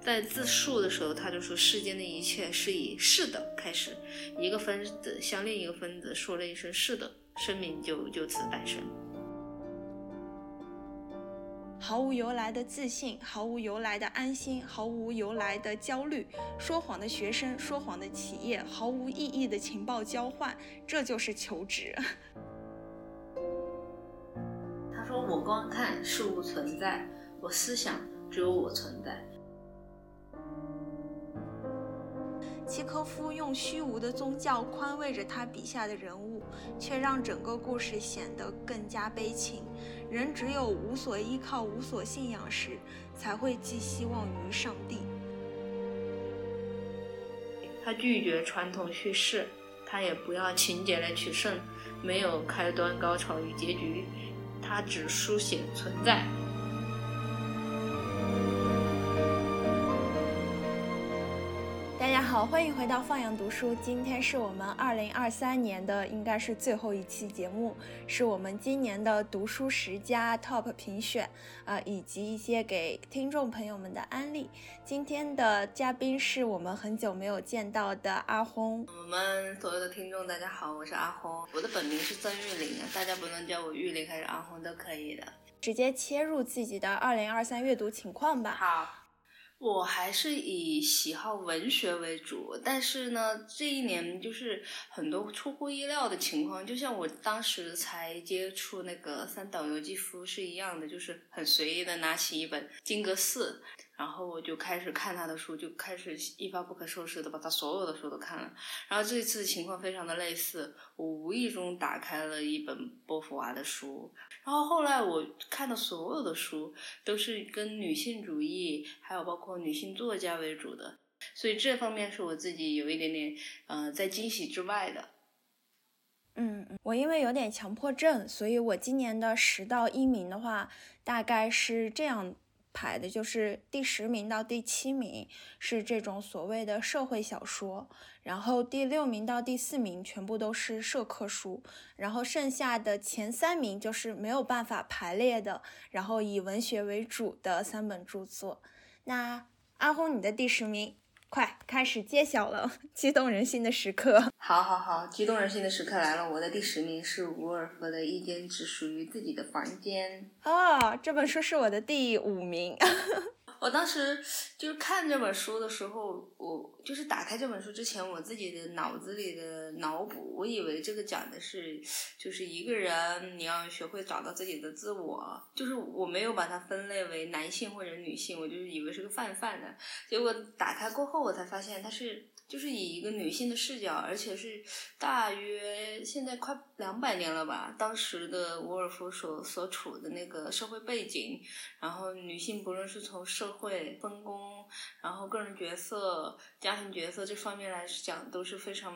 在自述的时候，他就说世间的一切是以“是的”开始，一个分子向另一个分子说了一声“是的”，生命就就此诞生。毫无由来的自信，毫无由来的安心，毫无由来的焦虑，说谎的学生，说谎的企业，毫无意义的情报交换，这就是求职。他说：“我观看事物存在，我思想只有我存在。”契科夫用虚无的宗教宽慰着他笔下的人物，却让整个故事显得更加悲情。人只有无所依靠、无所信仰时，才会寄希望于上帝。他拒绝传统叙事，他也不要情节来取胜，没有开端、高潮与结局，他只书写存在。好，欢迎回到放羊读书。今天是我们二零二三年的，应该是最后一期节目，是我们今年的读书十佳 TOP 评选啊，以及一些给听众朋友们的安利。今天的嘉宾是我们很久没有见到的阿轰。我们所有的听众，大家好，我是阿轰，我的本名是曾玉玲，大家不能叫我玉玲还是阿轰都可以的。直接切入自己的二零二三阅读情况吧。好。我还是以喜好文学为主，但是呢，这一年就是很多出乎意料的情况，就像我当时才接触那个三岛由纪夫是一样的，就是很随意的拿起一本《金阁寺》。然后我就开始看他的书，就开始一发不可收拾的把他所有的书都看了。然后这次情况非常的类似，我无意中打开了一本波伏娃的书，然后后来我看的所有的书都是跟女性主义，还有包括女性作家为主的，所以这方面是我自己有一点点呃在惊喜之外的。嗯，我因为有点强迫症，所以我今年的十到一名的话，大概是这样。排的就是第十名到第七名是这种所谓的社会小说，然后第六名到第四名全部都是社科书，然后剩下的前三名就是没有办法排列的，然后以文学为主的三本著作。那阿红，你的第十名？快开始揭晓了，激动人心的时刻。好，好，好，激动人心的时刻来了。我的第十名是伍尔夫的《一间只属于自己的房间》。哦，这本书是我的第五名。我当时就是看这本书的时候，我就是打开这本书之前，我自己的脑子里的脑补，我以为这个讲的是就是一个人你要学会找到自己的自我，就是我没有把它分类为男性或者女性，我就是以为是个泛泛的。结果打开过后，我才发现它是。就是以一个女性的视角，而且是大约现在快两百年了吧，当时的伍尔夫所所处的那个社会背景，然后女性不论是从社会分工，然后个人角色、家庭角色这方面来讲，都是非常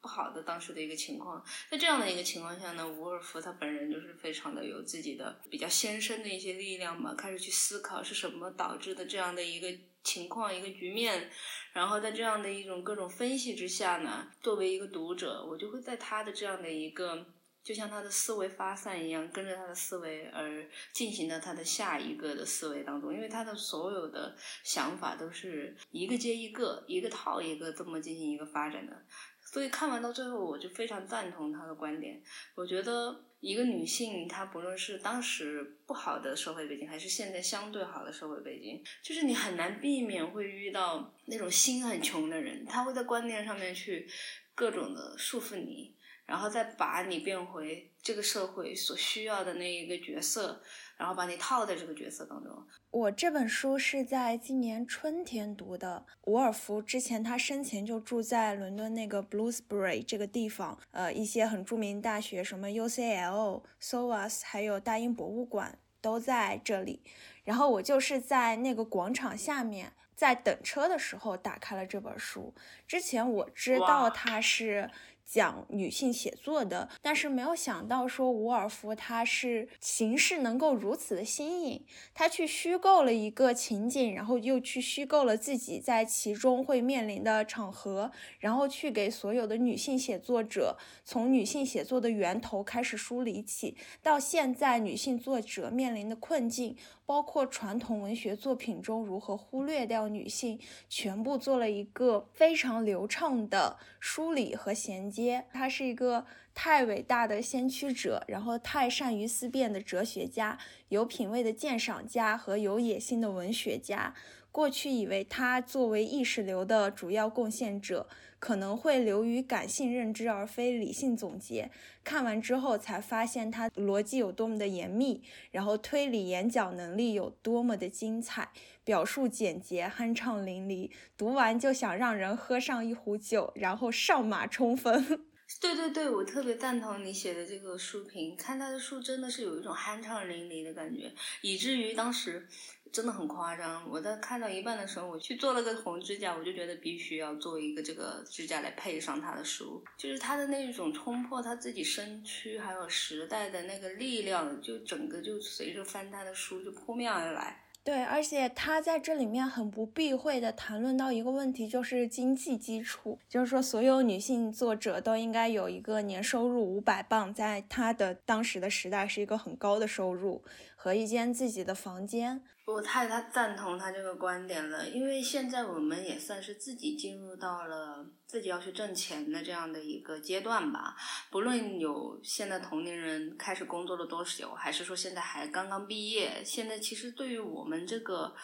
不好的当时的一个情况。在这样的一个情况下呢，伍尔夫他本人就是非常的有自己的比较先生的一些力量嘛，开始去思考是什么导致的这样的一个。情况一个局面，然后在这样的一种各种分析之下呢，作为一个读者，我就会在他的这样的一个，就像他的思维发散一样，跟着他的思维而进行到他的下一个的思维当中，因为他的所有的想法都是一个接一个，一个套一个这么进行一个发展的。所以看完到最后，我就非常赞同他的观点。我觉得一个女性，她不论是当时不好的社会背景，还是现在相对好的社会背景，就是你很难避免会遇到那种心很穷的人，他会在观念上面去各种的束缚你，然后再把你变回这个社会所需要的那一个角色。然后把你套在这个角色当中。我这本书是在今年春天读的。伍尔夫之前他生前就住在伦敦那个 Bloomsbury 这个地方，呃，一些很著名大学，什么 UCL、SOAS，还有大英博物馆都在这里。然后我就是在那个广场下面，在等车的时候打开了这本书。之前我知道它是。讲女性写作的，但是没有想到说伍尔夫他是形式能够如此的新颖，他去虚构了一个情景，然后又去虚构了自己在其中会面临的场合，然后去给所有的女性写作者从女性写作的源头开始梳理起，到现在女性作者面临的困境。包括传统文学作品中如何忽略掉女性，全部做了一个非常流畅的梳理和衔接。他是一个太伟大的先驱者，然后太善于思辨的哲学家，有品位的鉴赏家和有野心的文学家。过去以为他作为意识流的主要贡献者。可能会流于感性认知而非理性总结。看完之后才发现他逻辑有多么的严密，然后推理演讲能力有多么的精彩，表述简洁酣畅淋漓，读完就想让人喝上一壶酒，然后上马冲锋。对对对，我特别赞同你写的这个书评，看他的书真的是有一种酣畅淋漓的感觉，以至于当时。真的很夸张，我在看到一半的时候，我去做了个红指甲，我就觉得必须要做一个这个指甲来配上他的书，就是他的那种冲破他自己身躯还有时代的那个力量，就整个就随着翻他的书就扑面而来。对，而且他在这里面很不避讳的谈论到一个问题，就是经济基础，就是说所有女性作者都应该有一个年收入五百磅，在他的当时的时代是一个很高的收入和一间自己的房间。我太他赞同他这个观点了，因为现在我们也算是自己进入到了自己要去挣钱的这样的一个阶段吧。不论有现在同龄人开始工作了多久，还是说现在还刚刚毕业，现在其实对于我们这个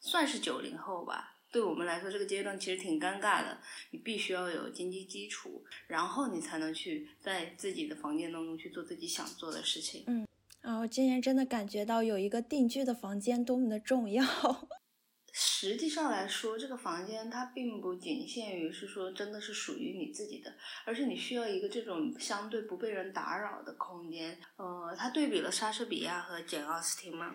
算是九零后吧，对我们来说这个阶段其实挺尴尬的。你必须要有经济基础，然后你才能去在自己的房间当中去做自己想做的事情。嗯。啊，我今年真的感觉到有一个定居的房间多么的重要。实际上来说，这个房间它并不仅限于是说真的是属于你自己的，而是你需要一个这种相对不被人打扰的空间。呃，它对比了莎士比亚和简奥斯汀吗。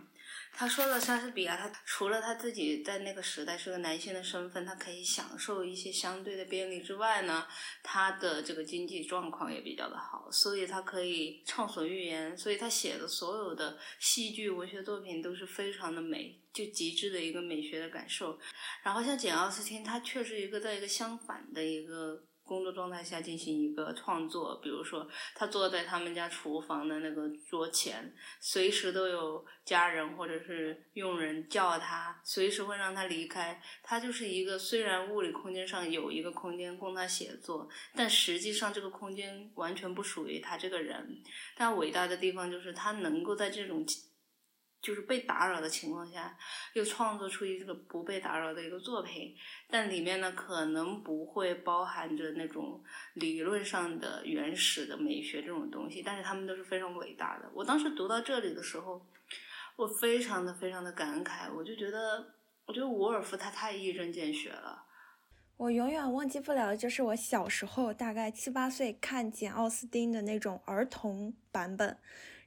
他说了，莎士比亚他除了他自己在那个时代是个男性的身份，他可以享受一些相对的便利之外呢，他的这个经济状况也比较的好，所以他可以畅所欲言，所以他写的所有的戏剧文学作品都是非常的美，就极致的一个美学的感受。然后像简奥斯汀，他却是一个在一个相反的一个。工作状态下进行一个创作，比如说他坐在他们家厨房的那个桌前，随时都有家人或者是佣人叫他，随时会让他离开。他就是一个虽然物理空间上有一个空间供他写作，但实际上这个空间完全不属于他这个人。但伟大的地方就是他能够在这种。就是被打扰的情况下，又创作出一个不被打扰的一个作品，但里面呢可能不会包含着那种理论上的原始的美学这种东西，但是他们都是非常伟大的。我当时读到这里的时候，我非常的非常的感慨，我就觉得，我觉得伍尔夫他太一针见血了。我永远忘记不了的就是我小时候大概七八岁看简奥斯汀的那种儿童版本。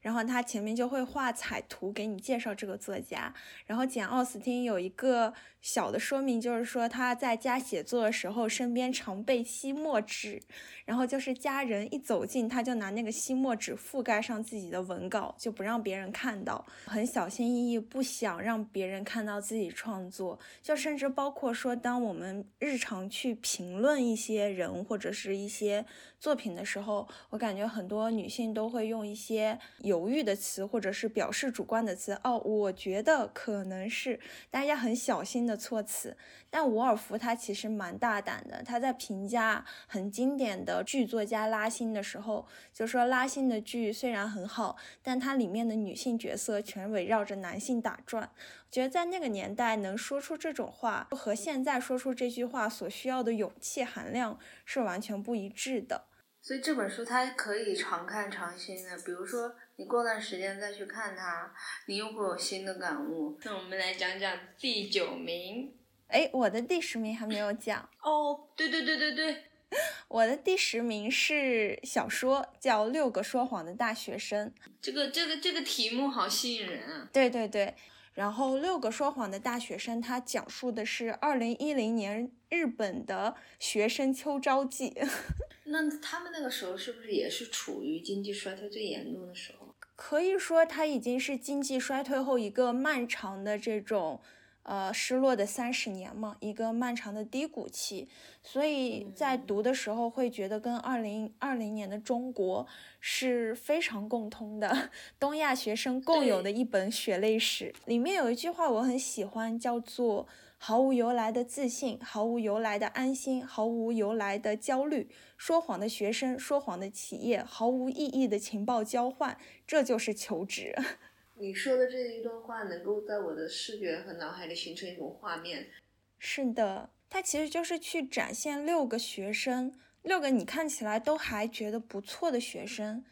然后他前面就会画彩图给你介绍这个作家。然后简奥斯汀有一个小的说明，就是说他在家写作的时候身边常备吸墨纸，然后就是家人一走近，他就拿那个吸墨纸覆盖上自己的文稿，就不让别人看到，很小心翼翼，不想让别人看到自己创作。就甚至包括说，当我们日常去评论一些人或者是一些。作品的时候，我感觉很多女性都会用一些犹豫的词，或者是表示主观的词。哦，我觉得可能是大家很小心的措辞。但伍尔夫他其实蛮大胆的，他在评价很经典的剧作家拉辛的时候，就说拉辛的剧虽然很好，但它里面的女性角色全围绕着男性打转。我觉得在那个年代能说出这种话，和现在说出这句话所需要的勇气含量是完全不一致的。所以这本书它可以常看常新的，比如说你过段时间再去看它，你又会有新的感悟。那我们来讲讲第九名。哎，我的第十名还没有讲哦。对对对对对，我的第十名是小说，叫《六个说谎的大学生》。这个这个这个题目好吸引人啊！对对对。然后，《六个说谎的大学生》它讲述的是二零一零年日本的学生秋招季。那他们那个时候是不是也是处于经济衰退最严重的时候？可以说，它已经是经济衰退后一个漫长的这种。呃，失落的三十年嘛，一个漫长的低谷期，所以在读的时候会觉得跟二零二零年的中国是非常共通的，东亚学生共有的一本血泪史。里面有一句话我很喜欢，叫做“毫无由来的自信，毫无由来的安心，毫无由来的焦虑，说谎的学生，说谎的企业，毫无意义的情报交换，这就是求职。”你说的这一段话能够在我的视觉和脑海里形成一种画面。是的，它其实就是去展现六个学生，六个你看起来都还觉得不错的学生。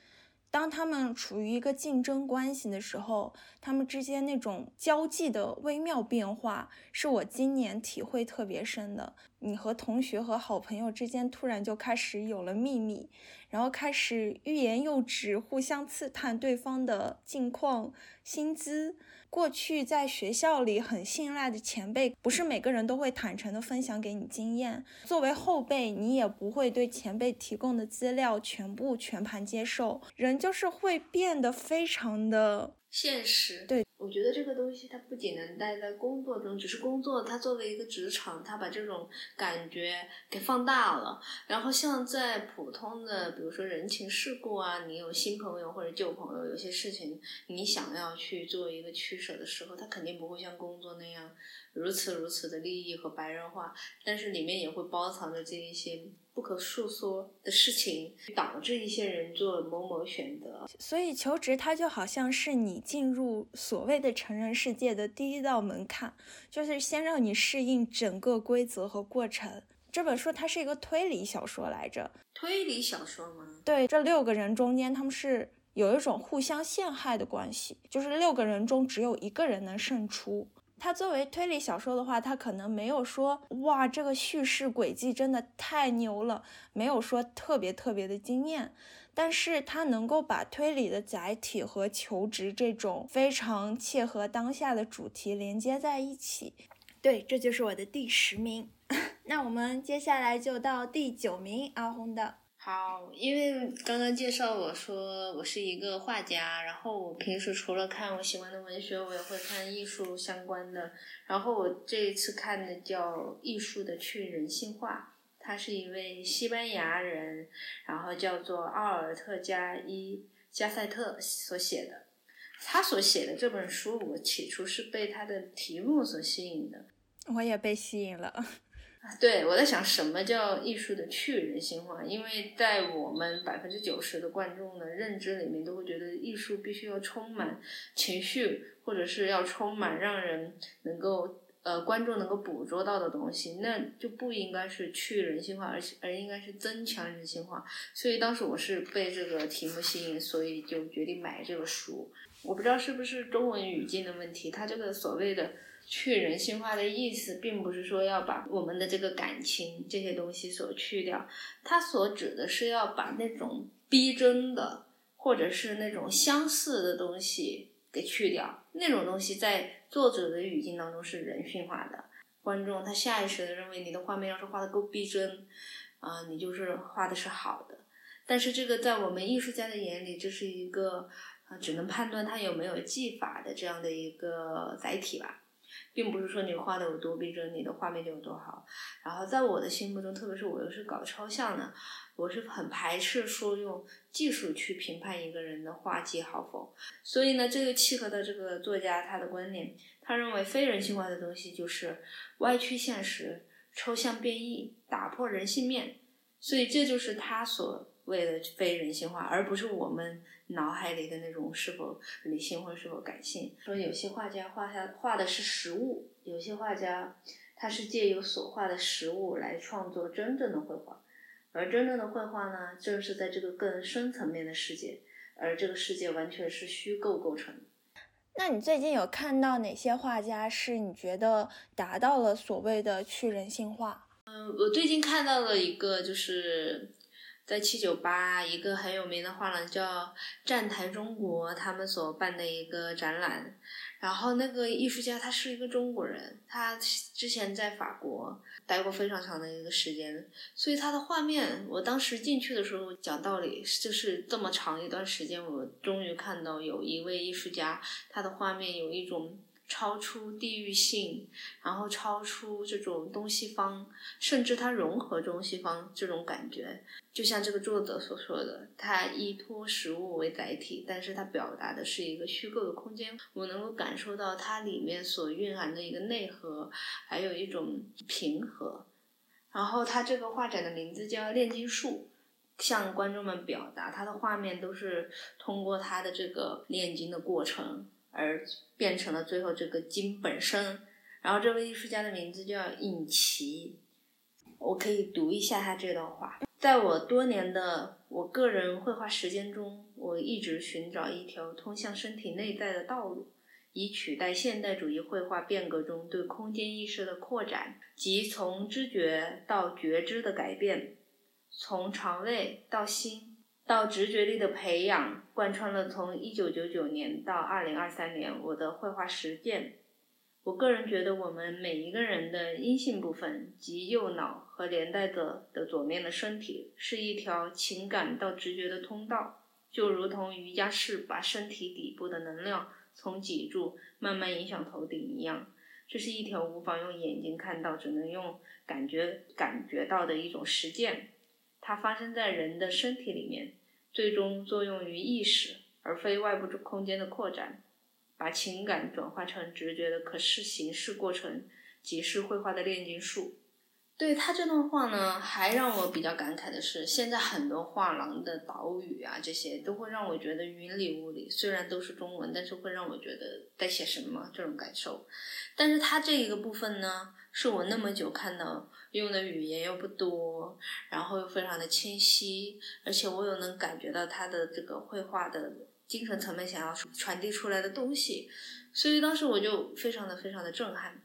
当他们处于一个竞争关系的时候，他们之间那种交际的微妙变化，是我今年体会特别深的。你和同学和好朋友之间突然就开始有了秘密，然后开始欲言又止，互相刺探对方的近况、薪资。过去在学校里很信赖的前辈，不是每个人都会坦诚的分享给你经验。作为后辈，你也不会对前辈提供的资料全部全盘接受。人就是会变得非常的现实。对。我觉得这个东西它不仅能带在工作中，只是工作它作为一个职场，它把这种感觉给放大了。然后像在普通的，比如说人情世故啊，你有新朋友或者旧朋友，有些事情你想要去做一个取舍的时候，它肯定不会像工作那样如此如此的利益和白热化，但是里面也会包藏着这一些。不可诉说的事情，导致一些人做某某选择。所以求职它就好像是你进入所谓的成人世界的第一道门槛，就是先让你适应整个规则和过程。这本书它是一个推理小说来着，推理小说吗？对，这六个人中间他们是有一种互相陷害的关系，就是六个人中只有一个人能胜出。它作为推理小说的话，它可能没有说哇，这个叙事轨迹真的太牛了，没有说特别特别的惊艳，但是它能够把推理的载体和求职这种非常切合当下的主题连接在一起。对，这就是我的第十名。那我们接下来就到第九名，阿红的。好，因为刚刚介绍我说我是一个画家，然后我平时除了看我喜欢的文学，我也会看艺术相关的。然后我这一次看的叫《艺术的去人性化》，他是一位西班牙人，然后叫做奥尔特加伊加塞特所写的。他所写的这本书，我起初是被他的题目所吸引的。我也被吸引了。对，我在想什么叫艺术的去人性化？因为在我们百分之九十的观众的认知里面，都会觉得艺术必须要充满情绪，或者是要充满让人能够呃观众能够捕捉到的东西，那就不应该是去人性化，而且而应该是增强人性化。所以当时我是被这个题目吸引，所以就决定买这个书。我不知道是不是中文语境的问题，它这个所谓的。去人性化的意思，并不是说要把我们的这个感情这些东西所去掉，它所指的是要把那种逼真的，或者是那种相似的东西给去掉。那种东西在作者的语境当中是人性化的，观众他下意识的认为你的画面要是画的够逼真，啊，你就是画的是好的。但是这个在我们艺术家的眼里，这是一个啊，只能判断他有没有技法的这样的一个载体吧。并不是说你画的有多逼真，你的画面就有多好。然后在我的心目中，特别是我又是搞抽象的，我是很排斥说用技术去评判一个人的画技好否。所以呢，这个契合的这个作家他的观点，他认为非人性化的东西就是歪曲现实、抽象变异、打破人性面。所以这就是他所谓的非人性化，而不是我们。脑海里的那种是否理性或者是否感性？说有些画家画下画的是实物，有些画家他是借由所画的实物来创作真正的绘画，而真正的绘画呢，正是在这个更深层面的世界，而这个世界完全是虚构构成。那你最近有看到哪些画家是你觉得达到了所谓的去人性化？嗯，我最近看到了一个就是。在七九八一个很有名的画廊叫站台中国，他们所办的一个展览。然后那个艺术家他是一个中国人，他之前在法国待过非常长的一个时间，所以他的画面，我当时进去的时候讲道理，就是这么长一段时间，我终于看到有一位艺术家，他的画面有一种。超出地域性，然后超出这种东西方，甚至它融合中西方这种感觉，就像这个作者所说的，它依托实物为载体，但是它表达的是一个虚构的空间。我能够感受到它里面所蕴含的一个内核，还有一种平和。然后它这个画展的名字叫《炼金术》，向观众们表达它的画面都是通过它的这个炼金的过程。而变成了最后这个金本身，然后这位艺术家的名字叫尹奇，我可以读一下他这段话。在我多年的我个人绘画实践中，我一直寻找一条通向身体内在的道路，以取代现代主义绘画变革中对空间意识的扩展，即从知觉到觉知的改变，从肠胃到心。到直觉力的培养，贯穿了从一九九九年到二零二三年我的绘画实践。我个人觉得，我们每一个人的阴性部分及右脑和连带着的左面的身体，是一条情感到直觉的通道，就如同瑜伽士把身体底部的能量从脊柱慢慢影响头顶一样。这是一条无法用眼睛看到，只能用感觉感觉到的一种实践。它发生在人的身体里面。最终作用于意识，而非外部空间的扩展，把情感转化成直觉的可视形式过程，即是绘画的炼金术。对他这段话呢，还让我比较感慨的是，现在很多画廊的导语啊，这些都会让我觉得云里雾里。虽然都是中文，但是会让我觉得在写什么这种感受。但是他这一个部分呢，是我那么久看到。用的语言又不多，然后又非常的清晰，而且我又能感觉到他的这个绘画的精神层面想要传递出来的东西，所以当时我就非常的非常的震撼。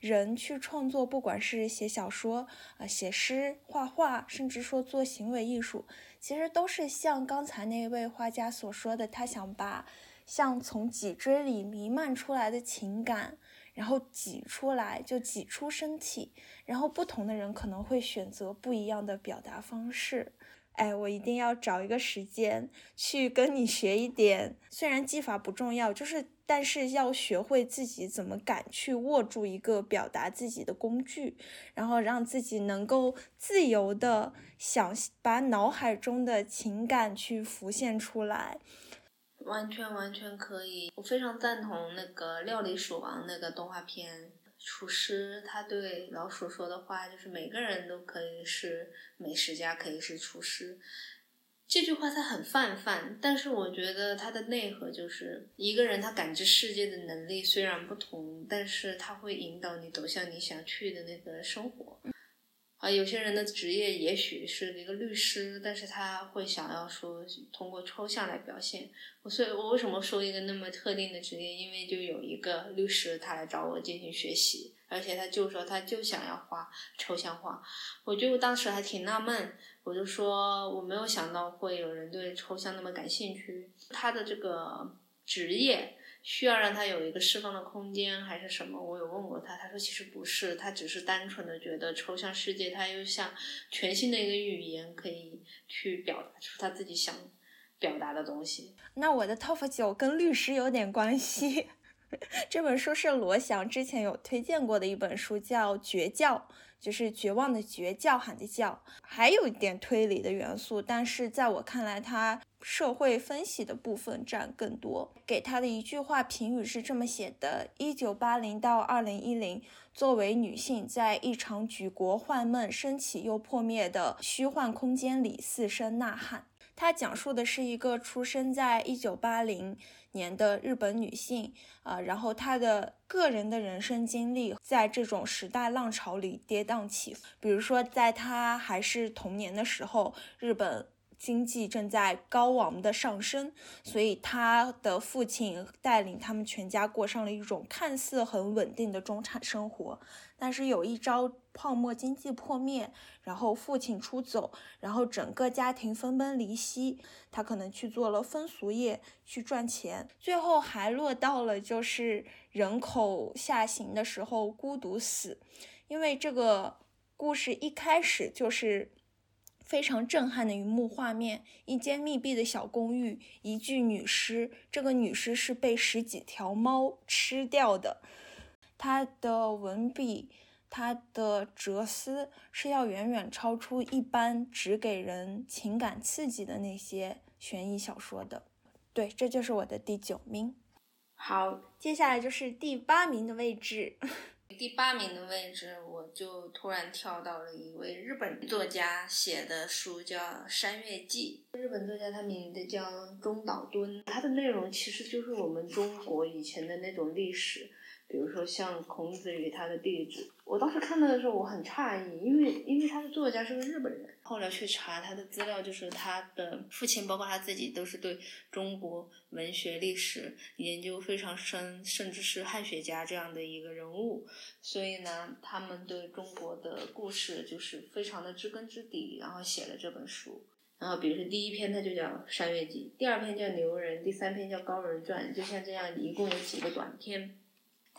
人去创作，不管是写小说啊、写诗、画画，甚至说做行为艺术，其实都是像刚才那位画家所说的，他想把像从脊椎里弥漫出来的情感。然后挤出来，就挤出身体。然后不同的人可能会选择不一样的表达方式。哎，我一定要找一个时间去跟你学一点。虽然技法不重要，就是但是要学会自己怎么敢去握住一个表达自己的工具，然后让自己能够自由的想把脑海中的情感去浮现出来。完全完全可以，我非常赞同那个《料理鼠王》那个动画片，厨师他对老鼠说的话，就是每个人都可以是美食家，可以是厨师。这句话它很泛泛，但是我觉得它的内核就是一个人他感知世界的能力虽然不同，但是他会引导你走向你想去的那个生活。啊，有些人的职业也许是一个律师，但是他会想要说通过抽象来表现。我所以，我为什么说一个那么特定的职业？因为就有一个律师，他来找我进行学习，而且他就说他就想要画抽象画。我就当时还挺纳闷，我就说我没有想到会有人对抽象那么感兴趣。他的这个职业。需要让他有一个释放的空间，还是什么？我有问过他，他说其实不是，他只是单纯的觉得抽象世界，他又像全新的一个语言，可以去表达出他自己想表达的东西。那我的 top 九跟律师有点关系，这本书是罗翔之前有推荐过的一本书，叫《绝教》。就是绝望的绝叫喊的叫，还有一点推理的元素，但是在我看来，它社会分析的部分占更多。给他的一句话评语是这么写的：一九八零到二零一零，作为女性，在一场举国幻梦升起又破灭的虚幻空间里四声呐喊。它讲述的是一个出生在一九八零。年的日本女性啊，然后她的个人的人生经历在这种时代浪潮里跌宕起伏。比如说，在她还是童年的时候，日本经济正在高昂的上升，所以她的父亲带领他们全家过上了一种看似很稳定的中产生活。但是有一朝泡沫经济破灭，然后父亲出走，然后整个家庭分崩离析，他可能去做了风俗业去赚钱，最后还落到了就是人口下行的时候孤独死，因为这个故事一开始就是。非常震撼的一幕画面：一间密闭的小公寓，一具女尸。这个女尸是被十几条猫吃掉的。她的文笔，她的哲思是要远远超出一般只给人情感刺激的那些悬疑小说的。对，这就是我的第九名。好，接下来就是第八名的位置。第八名的位置，我就突然跳到了一位日本作家写的书，叫《山月记》。日本作家他名字叫中岛敦，他的内容其实就是我们中国以前的那种历史。比如说像孔子与他的弟子，我当时看到的时候我很诧异，因为因为他的作家是个日本人。后来去查他的资料，就是他的父亲，包括他自己，都是对中国文学历史研究非常深，甚至是汉学家这样的一个人物。所以呢，他们对中国的故事就是非常的知根知底，然后写了这本书。然后比如说第一篇它就叫《山月记》，第二篇叫《牛人》，第三篇叫《高人传》，就像这样，一共有几个短篇。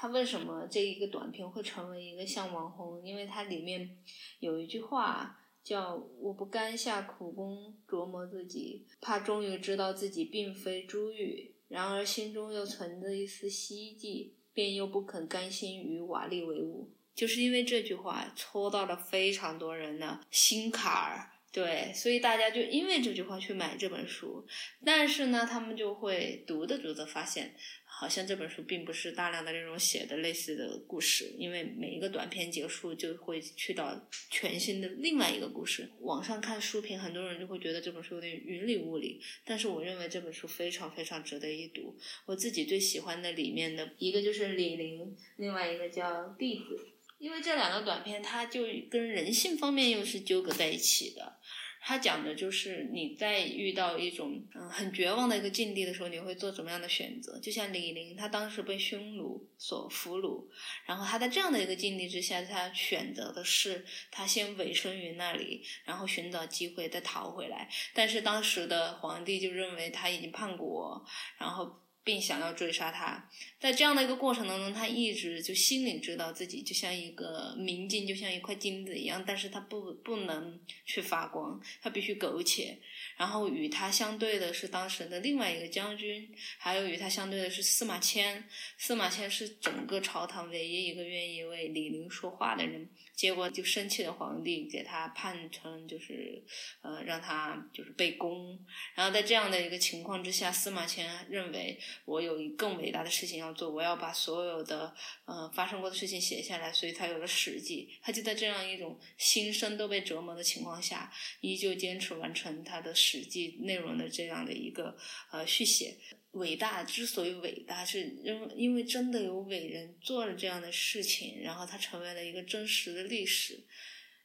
他为什么这一个短片会成为一个像网红？因为它里面有一句话叫“我不甘下苦功琢磨自己，怕终于知道自己并非珠玉，然而心中又存着一丝希冀，便又不肯甘心与瓦砾为伍”。就是因为这句话戳到了非常多人的心坎儿，对，所以大家就因为这句话去买这本书。但是呢，他们就会读着读着发现。好像这本书并不是大量的那种写的类似的故事，因为每一个短片结束就会去到全新的另外一个故事。网上看书评，很多人就会觉得这本书有点云里雾里，但是我认为这本书非常非常值得一读。我自己最喜欢的里面的一个就是李玲，另外一个叫弟子，因为这两个短片它就跟人性方面又是纠葛在一起的。他讲的就是你在遇到一种嗯很绝望的一个境地的时候，你会做怎么样的选择？就像李陵，他当时被匈奴所俘虏，然后他在这样的一个境地之下，他选择的是他先委身于那里，然后寻找机会再逃回来。但是当时的皇帝就认为他已经叛国，然后。并想要追杀他，在这样的一个过程当中，他一直就心里知道自己就像一个明镜，就像一块金子一样，但是他不不能去发光，他必须苟且。然后与他相对的是当时的另外一个将军，还有与他相对的是司马迁。司马迁是整个朝堂唯一一个愿意为李陵说话的人。结果就生气的皇帝给他判成就是，呃，让他就是被攻。然后在这样的一个情况之下，司马迁认为我有一更伟大的事情要做，我要把所有的呃发生过的事情写下来，所以他有了《史记》。他就在这样一种心身都被折磨的情况下，依旧坚持完成他的《史记》内容的这样的一个呃续写。伟大之所以伟大，是因为因为真的有伟人做了这样的事情，然后它成为了一个真实的历史，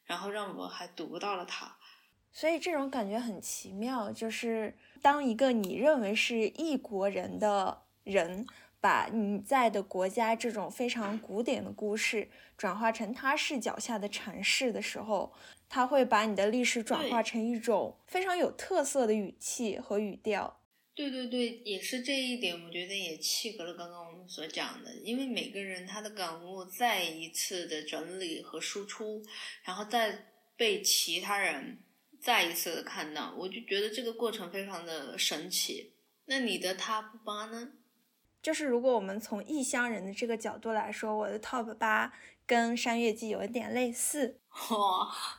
然后让我还读到了它。所以这种感觉很奇妙，就是当一个你认为是异国人的人，把你在的国家这种非常古典的故事转化成他视角下的阐释的时候，他会把你的历史转化成一种非常有特色的语气和语调。对对对，也是这一点，我觉得也契合了刚刚我们所讲的，因为每个人他的感悟再一次的整理和输出，然后再被其他人再一次的看到，我就觉得这个过程非常的神奇。那你的 Top 八呢？就是如果我们从异乡人的这个角度来说，我的 Top 八跟《山月记》有一点类似，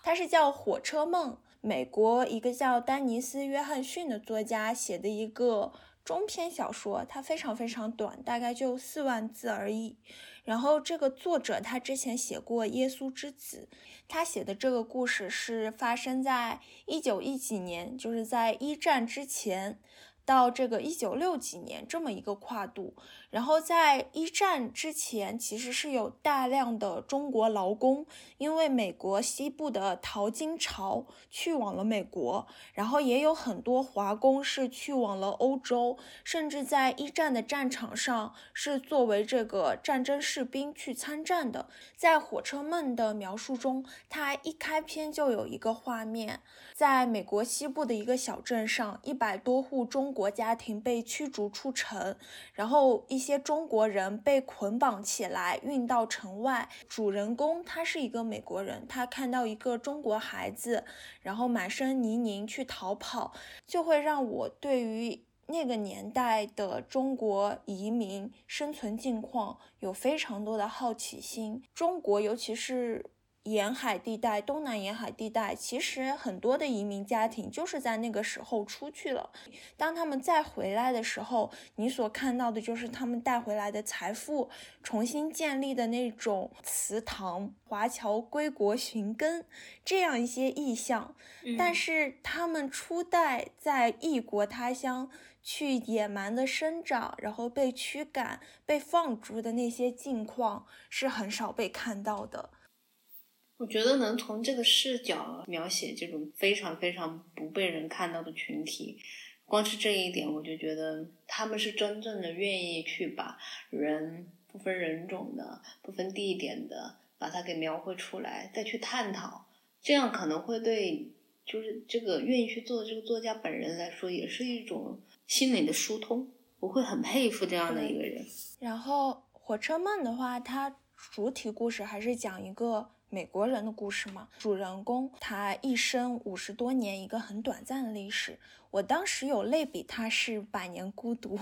它是叫《火车梦》。美国一个叫丹尼斯·约翰逊的作家写的一个中篇小说，它非常非常短，大概就四万字而已。然后这个作者他之前写过《耶稣之子》，他写的这个故事是发生在一九一几年，就是在一战之前。到这个一九六几年这么一个跨度，然后在一战之前，其实是有大量的中国劳工，因为美国西部的淘金潮去往了美国，然后也有很多华工是去往了欧洲，甚至在一战的战场上是作为这个战争士兵去参战的。在《火车梦》的描述中，它一开篇就有一个画面，在美国西部的一个小镇上，一百多户中。国家庭被驱逐出城，然后一些中国人被捆绑起来运到城外。主人公他是一个美国人，他看到一个中国孩子，然后满身泥泞去逃跑，就会让我对于那个年代的中国移民生存境况有非常多的好奇心。中国尤其是。沿海地带，东南沿海地带，其实很多的移民家庭就是在那个时候出去了。当他们再回来的时候，你所看到的就是他们带回来的财富，重新建立的那种祠堂、华侨归国寻根这样一些意象。但是他们初代在异国他乡去野蛮的生长，然后被驱赶、被放逐的那些境况，是很少被看到的。我觉得能从这个视角描写这种非常非常不被人看到的群体，光是这一点，我就觉得他们是真正的愿意去把人不分人种的、不分地点的，把它给描绘出来，再去探讨。这样可能会对就是这个愿意去做的这个作家本人来说，也是一种心理的疏通。我会很佩服这样的一个人。然后《火车梦》的话，它主体故事还是讲一个。美国人的故事嘛？主人公他一生五十多年，一个很短暂的历史。我当时有类比，他是《百年孤独》。《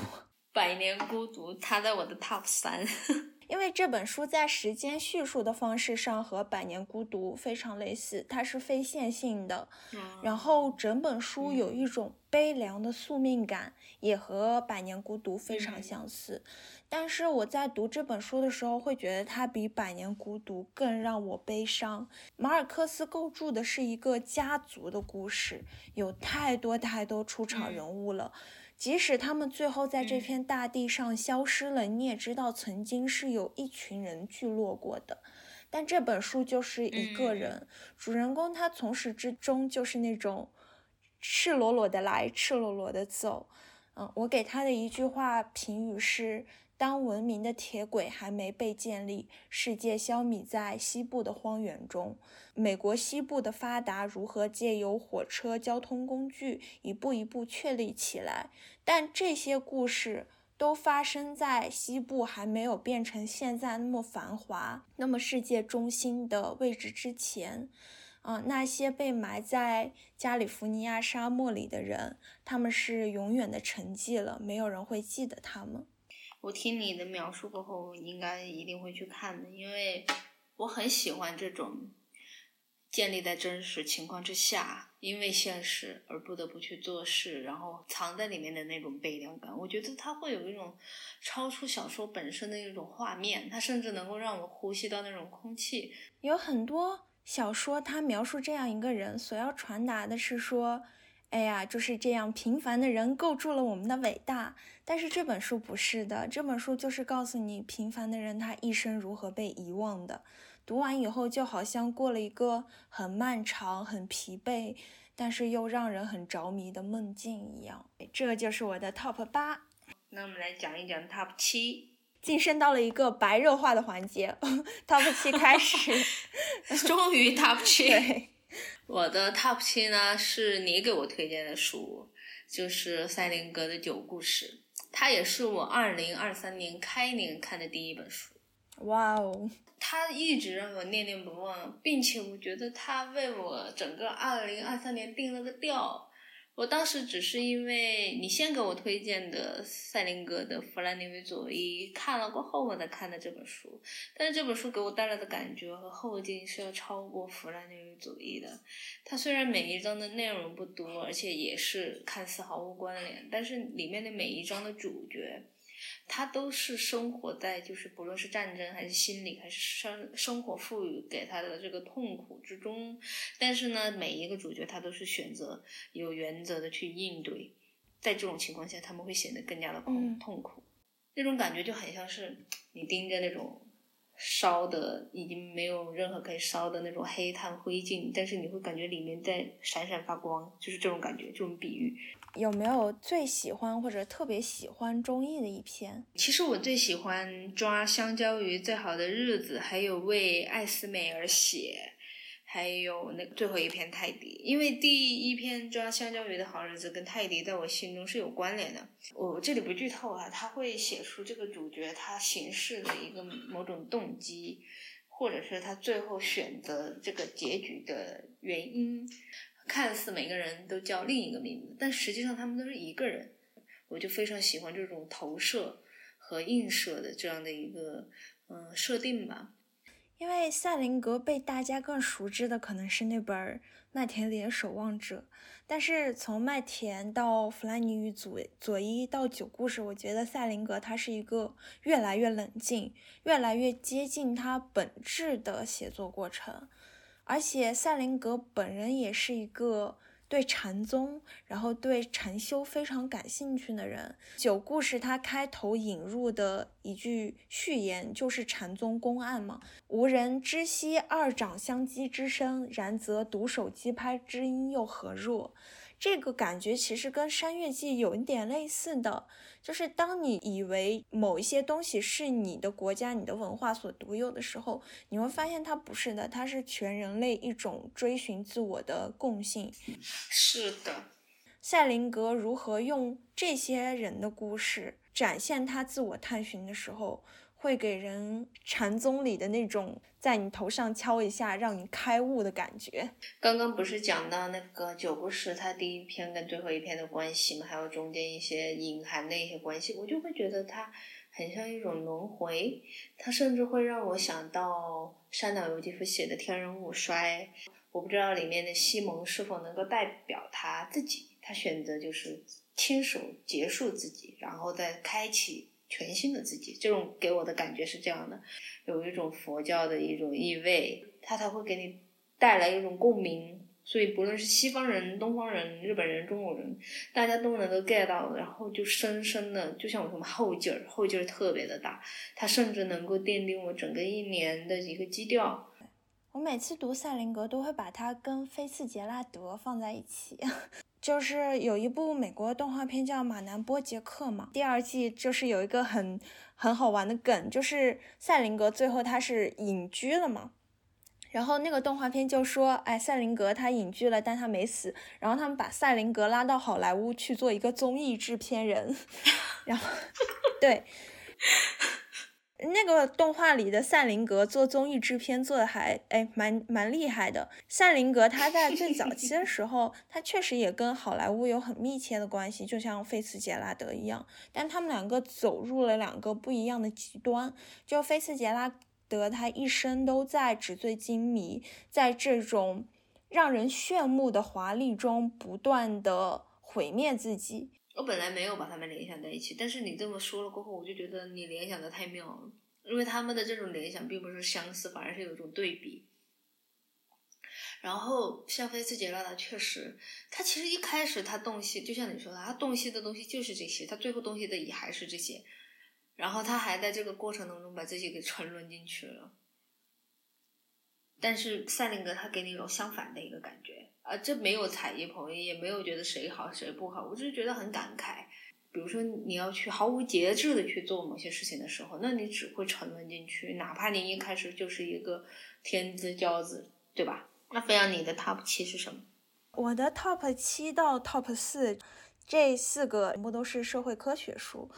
百年孤独》他在我的 top 三，因为这本书在时间叙述的方式上和《百年孤独》非常类似，它是非线性的。然后整本书有一种悲凉的宿命感，也和《百年孤独》非常相似。但是我在读这本书的时候，会觉得它比《百年孤独》更让我悲伤。马尔克斯构筑的是一个家族的故事，有太多太多出场人物了。即使他们最后在这片大地上消失了，你也知道曾经是有一群人聚落过的。但这本书就是一个人，主人公他从始至终就是那种赤裸裸的来，赤裸裸的走。嗯，我给他的一句话评语是。当文明的铁轨还没被建立，世界消弭在西部的荒原中。美国西部的发达如何借由火车交通工具一步一步确立起来？但这些故事都发生在西部还没有变成现在那么繁华、那么世界中心的位置之前。啊，那些被埋在加利福尼亚沙漠里的人，他们是永远的沉寂了，没有人会记得他们。我听你的描述过后，应该一定会去看的，因为我很喜欢这种建立在真实情况之下，因为现实而不得不去做事，然后藏在里面的那种悲凉感。我觉得它会有一种超出小说本身的一种画面，它甚至能够让我呼吸到那种空气。有很多小说，它描述这样一个人，所要传达的是说。哎呀，就是这样平凡的人构筑了我们的伟大。但是这本书不是的，这本书就是告诉你平凡的人他一生如何被遗忘的。读完以后就好像过了一个很漫长、很疲惫，但是又让人很着迷的梦境一样。这就是我的 top 八。那我们来讲一讲 top 七，晋升到了一个白热化的环节。top 七开始，终于 top 七。对。我的 top 七呢，是你给我推荐的书，就是赛林格的《九故事》，它也是我二零二三年开年看的第一本书。哇哦！它一直让我念念不忘，并且我觉得它为我整个二零二三年定了个调。我当时只是因为你先给我推荐的赛林格的《弗兰尼维佐伊》看了过后，我才看的这本书。但是这本书给我带来的感觉和后劲是要超过《弗兰尼维佐伊》的。它虽然每一章的内容不多，而且也是看似毫无关联，但是里面的每一章的主角。他都是生活在，就是不论是战争还是心理，还是生生活赋予给他的这个痛苦之中。但是呢，每一个主角他都是选择有原则的去应对。在这种情况下，他们会显得更加的痛痛苦。那种感觉就很像是你盯着那种烧的已经没有任何可以烧的那种黑炭灰烬，但是你会感觉里面在闪闪发光，就是这种感觉，这种比喻。有没有最喜欢或者特别喜欢中译的一篇？其实我最喜欢抓香蕉鱼最好的日子，还有为艾斯美而写。还有那最后一篇泰迪，因为第一篇抓香蕉鱼的好日子跟泰迪在我心中是有关联的。我这里不剧透啊，他会写出这个主角他行事的一个某种动机，或者是他最后选择这个结局的原因。看似每个人都叫另一个名字，但实际上他们都是一个人。我就非常喜欢这种投射和映射的这样的一个嗯设定吧。因为赛林格被大家更熟知的可能是那本《麦田里的守望者》，但是从麦田到弗兰尼与佐佐伊到九故事，我觉得赛林格他是一个越来越冷静、越来越接近他本质的写作过程，而且赛林格本人也是一个。对禅宗，然后对禅修非常感兴趣的人，九故事他开头引入的一句序言就是禅宗公案嘛：“无人知悉二掌相击之声，然则独手击拍之音又何若？”这个感觉其实跟《山月记》有一点类似的，就是当你以为某一些东西是你的国家、你的文化所独有的时候，你会发现它不是的，它是全人类一种追寻自我的共性。是的，赛林格如何用这些人的故事展现他自我探寻的时候。会给人禅宗里的那种在你头上敲一下，让你开悟的感觉。刚刚不是讲到那个九不是他第一篇跟最后一篇的关系吗？还有中间一些隐含的一些关系，我就会觉得它很像一种轮回。它甚至会让我想到山岛由纪夫写的《天人五衰》，我不知道里面的西蒙是否能够代表他自己。他选择就是亲手结束自己，然后再开启。全新的自己，这种给我的感觉是这样的，有一种佛教的一种意味，它才会给你带来一种共鸣。所以不论是西方人、东方人、日本人、中国人，大家都能够 get 到，然后就深深的，就像我什么后劲儿，后劲儿特别的大，它甚至能够奠定我整个一年的一个基调。我每次读赛林格都会把它跟菲茨杰拉德放在一起。就是有一部美国动画片叫《马南波杰克》嘛，第二季就是有一个很很好玩的梗，就是赛林格最后他是隐居了嘛，然后那个动画片就说，哎，赛林格他隐居了，但他没死，然后他们把赛林格拉到好莱坞去做一个综艺制片人，然后对。那个动画里的赛林格做综艺制片做的还哎蛮蛮厉害的。赛林格他在最早期的 时候，他确实也跟好莱坞有很密切的关系，就像菲茨杰拉德一样。但他们两个走入了两个不一样的极端。就菲茨杰拉德，他一生都在纸醉金迷，在这种让人炫目的华丽中不断的毁灭自己。我本来没有把他们联想在一起，但是你这么说了过后，我就觉得你联想的太妙了，因为他们的这种联想并不是相似，反而是有一种对比。然后像菲茨杰拉德，确实，他其实一开始他洞悉，就像你说的，他洞悉的东西就是这些，他最后洞悉的也还是这些，然后他还在这个过程当中把自己给沉沦进去了。但是赛林格他给你一种相反的一个感觉。啊，这没有踩一捧一，也没有觉得谁好谁不好，我只是觉得很感慨。比如说，你要去毫无节制的去做某些事情的时候，那你只会沉沦进去，哪怕你一开始就是一个天之骄子，对吧？那飞扬，你的 top 七是什么？我的 top 七到 top 四，这四个全部都是社会科学书。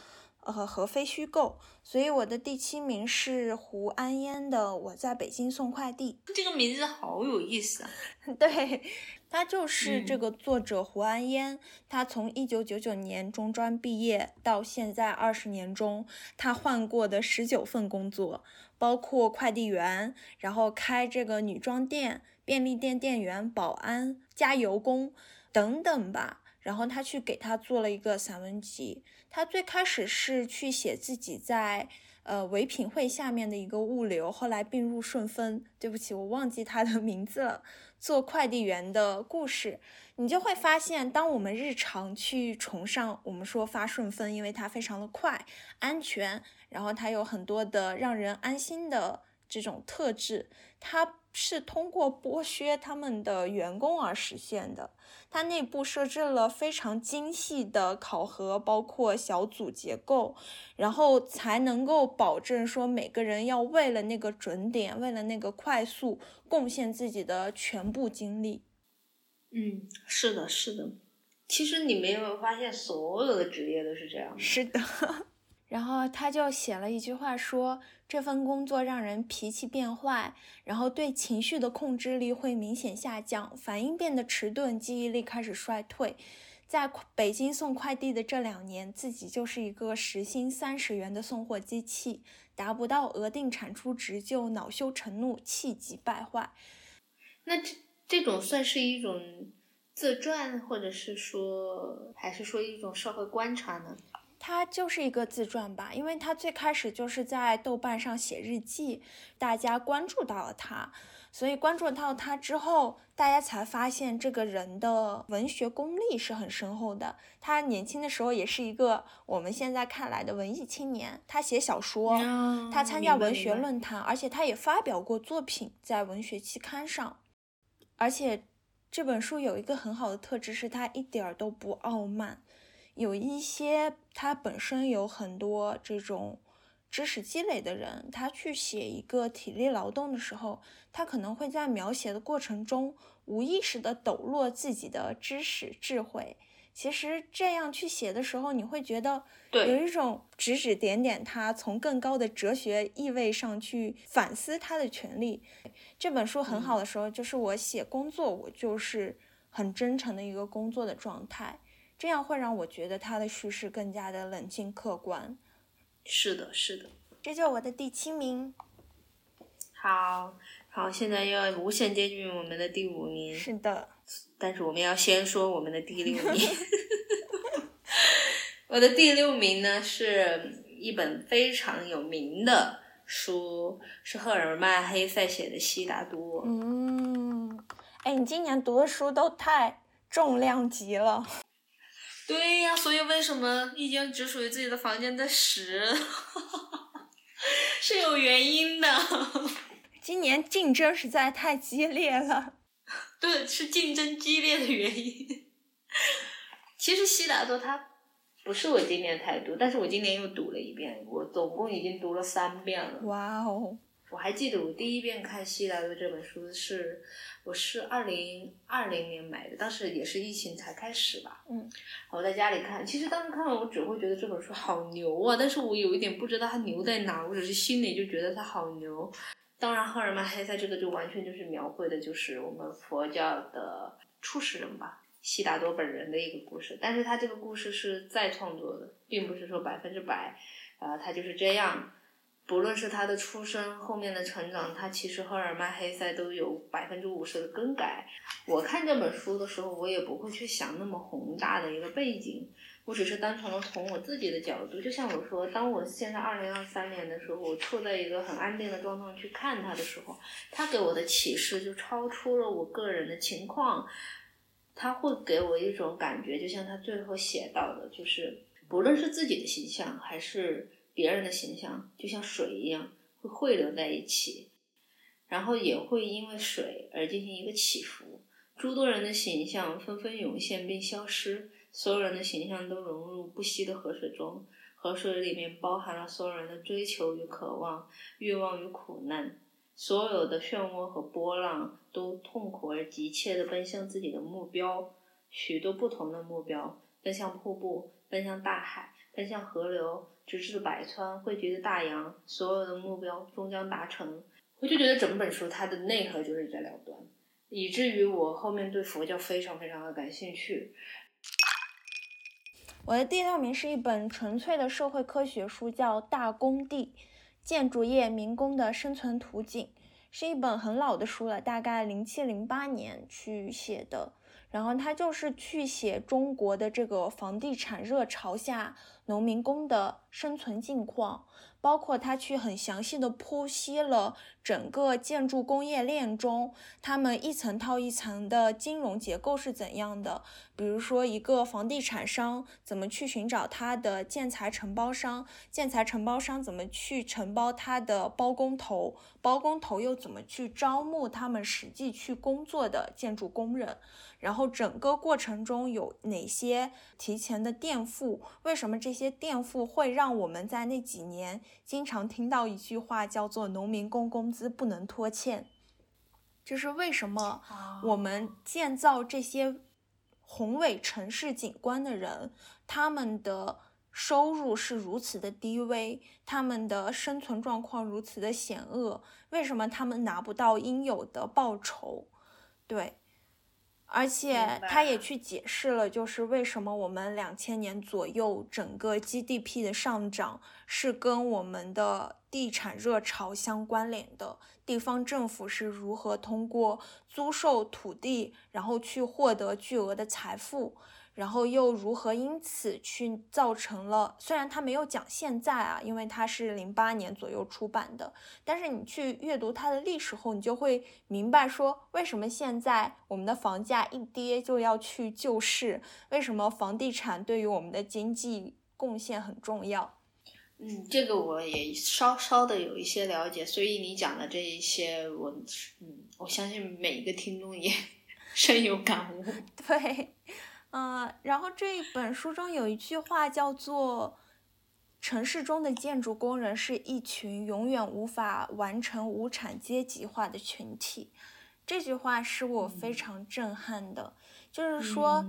呃，和非虚构，所以我的第七名是胡安烟的《我在北京送快递》。这个名字好有意思啊！对，他就是这个作者胡安烟。他从一九九九年中专毕业到现在二十年中，他换过的十九份工作，包括快递员，然后开这个女装店、便利店店员、保安、加油工等等吧。然后他去给他做了一个散文集。他最开始是去写自己在呃唯品会下面的一个物流，后来并入顺丰。对不起，我忘记他的名字了。做快递员的故事，你就会发现，当我们日常去崇尚我们说发顺丰，因为它非常的快、安全，然后它有很多的让人安心的这种特质，它是通过剥削他们的员工而实现的。它内部设置了非常精细的考核，包括小组结构，然后才能够保证说每个人要为了那个准点，为了那个快速，贡献自己的全部精力。嗯，是的，是的。其实你没有发现，所有的职业都是这样。是的。然后他就写了一句话说。这份工作让人脾气变坏，然后对情绪的控制力会明显下降，反应变得迟钝，记忆力开始衰退。在北京送快递的这两年，自己就是一个时薪三十元的送货机器，达不到额定产出值就恼羞成怒，气急败坏。那这这种算是一种自传，或者是说，还是说一种社会观察呢？他就是一个自传吧，因为他最开始就是在豆瓣上写日记，大家关注到了他，所以关注到他之后，大家才发现这个人的文学功力是很深厚的。他年轻的时候也是一个我们现在看来的文艺青年，他写小说，他参加文学论坛，而且他也发表过作品在文学期刊上。而且这本书有一个很好的特质，是他一点儿都不傲慢。有一些他本身有很多这种知识积累的人，他去写一个体力劳动的时候，他可能会在描写的过程中无意识的抖落自己的知识智慧。其实这样去写的时候，你会觉得有一种指指点点他，从更高的哲学意味上去反思他的权利。这本书很好的时候，就是我写工作，我就是很真诚的一个工作的状态。这样会让我觉得他的叙事更加的冷静客观。是的，是的，这就是我的第七名。好，好，现在要无限接近我们的第五名。是的，但是我们要先说我们的第六名。我的第六名呢，是一本非常有名的书，是赫尔曼·黑塞写的《悉达多》。嗯，哎，你今年读的书都太重量级了。对呀，所以为什么一间只属于自己的房间的十，是有原因的。今年竞争实在太激烈了。对，是竞争激烈的原因。其实悉达多他不是我今年才读，但是我今年又读了一遍，我总共已经读了三遍了。哇哦！我还记得我第一遍看悉达多这本书是，我是二零二零年买的，当时也是疫情才开始吧。嗯，我在家里看，其实当时看完我只会觉得这本书好牛啊，但是我有一点不知道它牛在哪，我只是心里就觉得它好牛。当然，赫尔曼·黑塞这个就完全就是描绘的就是我们佛教的初始人吧，悉达多本人的一个故事，但是他这个故事是再创作的，并不是说百分之百，啊，他就是这样。不论是他的出生，后面的成长，他其实赫尔曼·黑塞都有百分之五十的更改。我看这本书的时候，我也不会去想那么宏大的一个背景，我只是单纯的从我自己的角度，就像我说，当我现在二零二三年的时候，我处在一个很安定的状态去看他的时候，他给我的启示就超出了我个人的情况，他会给我一种感觉，就像他最后写到的，就是不论是自己的形象还是。别人的形象就像水一样，会汇流在一起，然后也会因为水而进行一个起伏。诸多人的形象纷纷涌现并消失，所有人的形象都融入不息的河水中。河水里面包含了所有人的追求与渴望、欲望与苦难。所有的漩涡和波浪都痛苦而急切地奔向自己的目标，许多不同的目标，奔向瀑布，奔向大海，奔向河流。直至百川汇聚的大洋，所有的目标终将达成。我就觉得整本书它的内核就是在了断，以至于我后面对佛教非常非常的感兴趣。我的第六名是一本纯粹的社会科学书，叫《大工地：建筑业民工的生存图景》，是一本很老的书了，大概零七零八年去写的。然后他就是去写中国的这个房地产热潮下。农民工的生存境况。包括他去很详细的剖析了整个建筑工业链中，他们一层套一层的金融结构是怎样的。比如说，一个房地产商怎么去寻找他的建材承包商，建材承包商怎么去承包他的包工头，包工头又怎么去招募他们实际去工作的建筑工人。然后整个过程中有哪些提前的垫付？为什么这些垫付会让我们在那几年经常听到一句话叫做“农民工工资不能拖欠”？就是为什么我们建造这些宏伟城市景观的人，他们的收入是如此的低微，他们的生存状况如此的险恶？为什么他们拿不到应有的报酬？对。而且他也去解释了，就是为什么我们两千年左右整个 GDP 的上涨是跟我们的地产热潮相关联的，地方政府是如何通过租售土地，然后去获得巨额的财富。然后又如何因此去造成了？虽然他没有讲现在啊，因为他是零八年左右出版的，但是你去阅读它的历史后，你就会明白说，为什么现在我们的房价一跌就要去救市？为什么房地产对于我们的经济贡献很重要？嗯，这个我也稍稍的有一些了解，所以你讲的这一些，我嗯，我相信每一个听众也 深有感悟。对。嗯，然后这一本书中有一句话叫做“城市中的建筑工人是一群永远无法完成无产阶级化的群体”，这句话是我非常震撼的。就是说，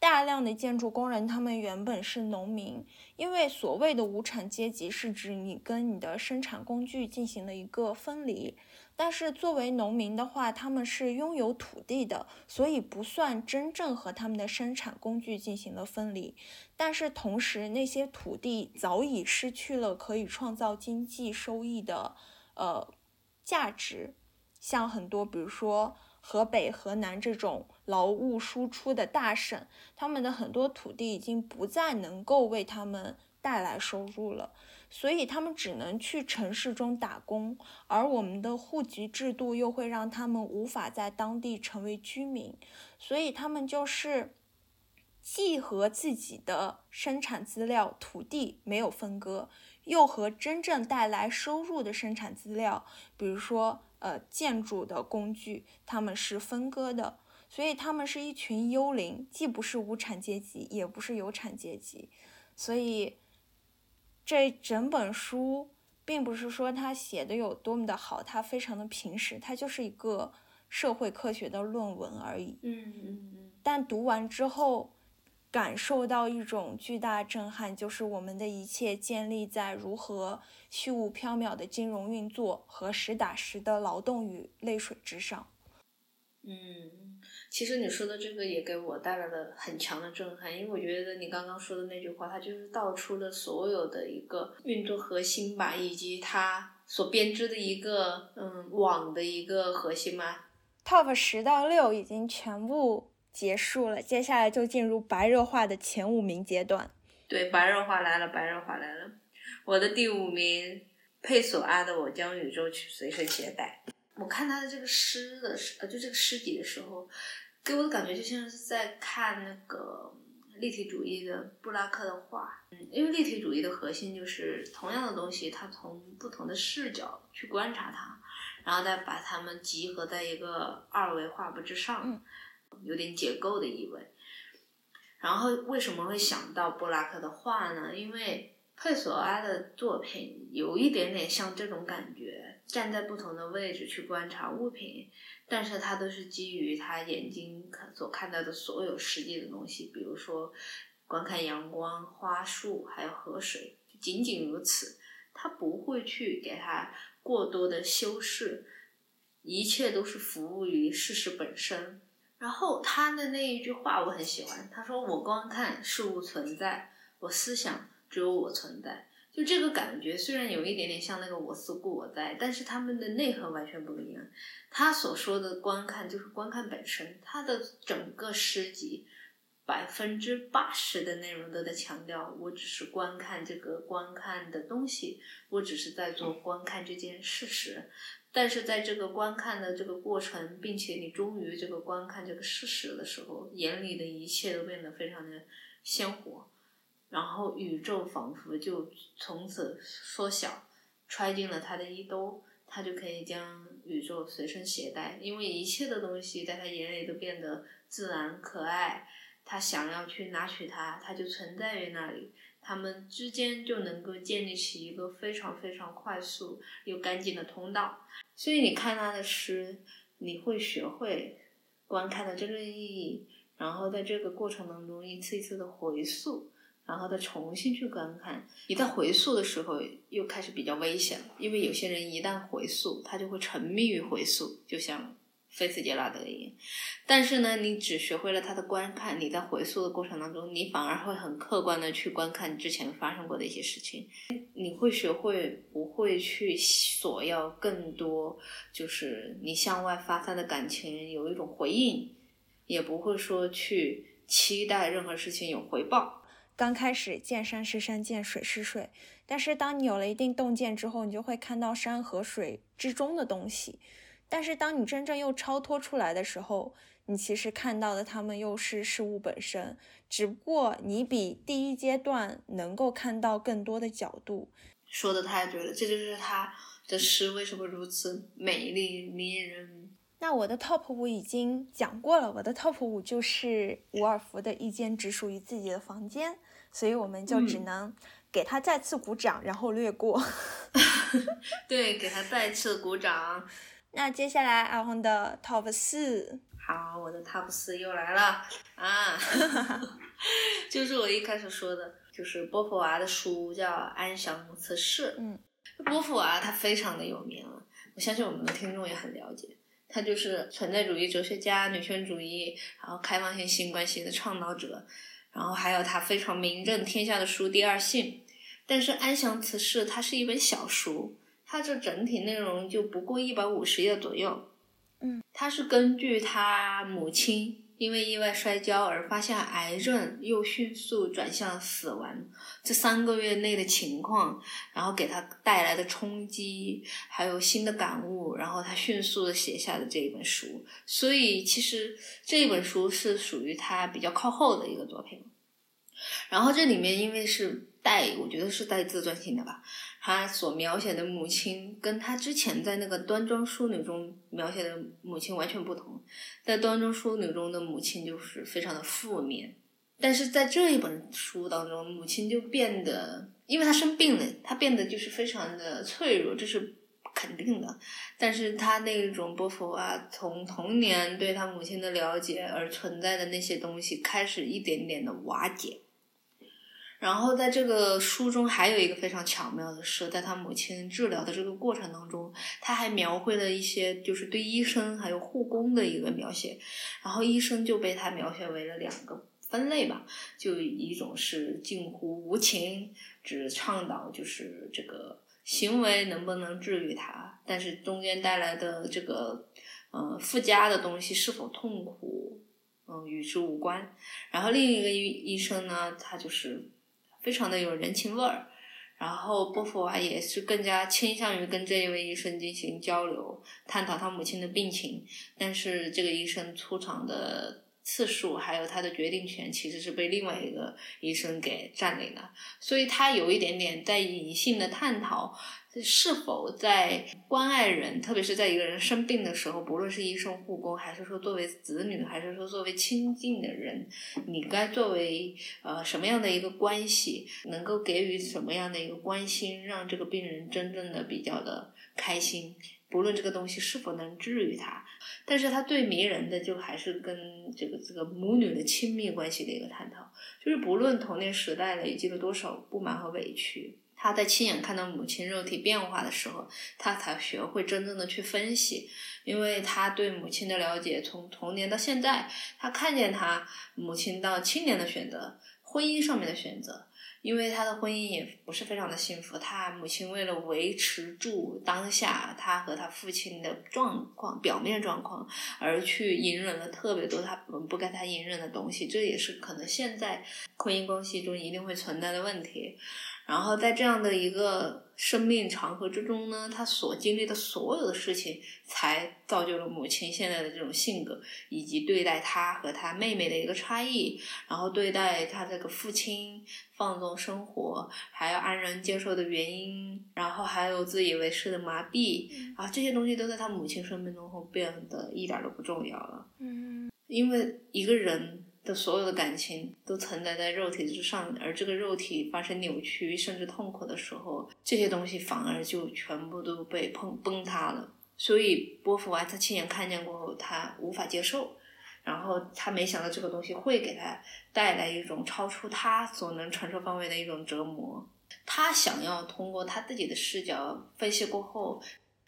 大量的建筑工人他们原本是农民，因为所谓的无产阶级是指你跟你的生产工具进行了一个分离。但是作为农民的话，他们是拥有土地的，所以不算真正和他们的生产工具进行了分离。但是同时，那些土地早已失去了可以创造经济收益的呃价值。像很多，比如说河北、河南这种劳务输出的大省，他们的很多土地已经不再能够为他们带来收入了。所以他们只能去城市中打工，而我们的户籍制度又会让他们无法在当地成为居民，所以他们就是既和自己的生产资料土地没有分割，又和真正带来收入的生产资料，比如说呃建筑的工具，他们是分割的，所以他们是一群幽灵，既不是无产阶级，也不是有产阶级，所以。这整本书并不是说他写的有多么的好，他非常的平实，他就是一个社会科学的论文而已。嗯嗯嗯。但读完之后，感受到一种巨大震撼，就是我们的一切建立在如何虚无缥缈的金融运作和实打实的劳动与泪水之上。嗯。其实你说的这个也给我带来了很强的震撼，因为我觉得你刚刚说的那句话，它就是道出了所有的一个运作核心吧，以及它所编织的一个嗯网的一个核心嘛。Top 十到六已经全部结束了，接下来就进入白热化的前五名阶段。对，白热化来了，白热化来了。我的第五名，佩索阿的《我将宇宙去随身携带》。我看他的这个诗的时，呃，就这个诗集的时候。给我的感觉就像是在看那个立体主义的布拉克的画，嗯，因为立体主义的核心就是同样的东西，它从不同的视角去观察它，然后再把它们集合在一个二维画布之上，有点解构的意味。然后为什么会想到布拉克的画呢？因为佩索阿的作品有一点点像这种感觉，站在不同的位置去观察物品。但是它都是基于他眼睛看所看到的所有实际的东西，比如说观看阳光、花树还有河水，仅仅如此。他不会去给他过多的修饰，一切都是服务于事实本身。然后他的那一句话我很喜欢，他说：“我观看事物存在，我思想只有我存在。”就这个感觉，虽然有一点点像那个“我思故我在”，但是他们的内核完全不一样。他所说的观看就是观看本身，他的整个诗集百分之八十的内容都在强调，我只是观看这个观看的东西，我只是在做观看这件事实。但是在这个观看的这个过程，并且你忠于这个观看这个事实的时候，眼里的一切都变得非常的鲜活，然后宇宙仿佛就从此缩小，揣进了他的衣兜，他就可以将宇宙随身携带，因为一切的东西在他眼里都变得自然可爱。他想要去拿取它，它就存在于那里，他们之间就能够建立起一个非常非常快速又干净的通道。所以你看他的诗，你会学会观看的真正意义，然后在这个过程当中一次一次的回溯，然后再重新去观看。你在回溯的时候又开始比较危险了，因为有些人一旦回溯，他就会沉迷于回溯，就像。菲茨杰拉德一样，但是呢，你只学会了他的观看，你在回溯的过程当中，你反而会很客观的去观看之前发生过的一些事情，你会学会不会去索要更多，就是你向外发散的感情有一种回应，也不会说去期待任何事情有回报。刚开始见山是山，见水是水，但是当你有了一定洞见之后，你就会看到山和水之中的东西。但是当你真正又超脱出来的时候，你其实看到的他们又是事物本身，只不过你比第一阶段能够看到更多的角度。说的太对了，这就是他的诗为什么如此美丽迷人。那我的 top 五已经讲过了，我的 top 五就是伍尔夫的一间只属于自己的房间，所以我们就只能给他再次鼓掌，然后略过。对，给他再次鼓掌。那接下来阿红的 top 四，好，我的 top 四又来了啊，就是我一开始说的，就是波伏娃的书叫《安详辞世》。嗯，波伏娃她非常的有名了，我相信我们的听众也很了解，她就是存在主义哲学家、女权主义，然后开放性性关系的倡导者，然后还有她非常名震天下的书《第二性》，但是《安详辞世》它是一本小书。它这整体内容就不过一百五十页左右，嗯，它是根据他母亲因为意外摔跤而发现癌症，又迅速转向死亡这三个月内的情况，然后给他带来的冲击，还有新的感悟，然后他迅速的写下的这一本书。所以其实这一本书是属于他比较靠后的一个作品。然后这里面因为是带，我觉得是带自传性的吧。他所描写的母亲，跟他之前在那个端庄淑女中描写的母亲完全不同。在端庄淑女中的母亲就是非常的负面，但是在这一本书当中，母亲就变得，因为她生病了，她变得就是非常的脆弱，这是肯定的。但是她那种波伏娃从童年对她母亲的了解而存在的那些东西，开始一点点的瓦解。然后在这个书中还有一个非常巧妙的是，在他母亲治疗的这个过程当中，他还描绘了一些就是对医生还有护工的一个描写。然后医生就被他描写为了两个分类吧，就一种是近乎无情，只倡导就是这个行为能不能治愈他，但是中间带来的这个呃附加的东西是否痛苦，嗯与之无关。然后另一个医医生呢，他就是。非常的有人情味儿，然后波伏娃也是更加倾向于跟这一位医生进行交流，探讨他母亲的病情。但是这个医生出场的次数，还有他的决定权，其实是被另外一个医生给占领了。所以他有一点点在隐性的探讨。是否在关爱人，特别是在一个人生病的时候，不论是医生、护工，还是说作为子女，还是说作为亲近的人，你该作为呃什么样的一个关系，能够给予什么样的一个关心，让这个病人真正的比较的开心。不论这个东西是否能治愈他，但是他最迷人的就还是跟这个这个母女的亲密关系的一个探讨，就是不论童年时代累积了多少不满和委屈。他在亲眼看到母亲肉体变化的时候，他才学会真正的去分析，因为他对母亲的了解从童年到现在，他看见他母亲到青年的选择，婚姻上面的选择，因为他的婚姻也不是非常的幸福，他母亲为了维持住当下他和他父亲的状况，表面状况，而去隐忍了特别多他不该他隐忍的东西，这也是可能现在婚姻关系中一定会存在的问题。然后在这样的一个生命长河之中呢，他所经历的所有的事情，才造就了母亲现在的这种性格，以及对待他和他妹妹的一个差异，然后对待他这个父亲放纵生活，还要安然接受的原因，然后还有自以为是的麻痹，啊，这些东西都在他母亲生命中后变得一点都不重要了。嗯，因为一个人。的所有的感情都存在在肉体之上，而这个肉体发生扭曲甚至痛苦的时候，这些东西反而就全部都被碰崩塌了。所以波伏娃他亲眼看见过后，他无法接受，然后他没想到这个东西会给他带来一种超出他所能承受范围的一种折磨。他想要通过他自己的视角分析过后。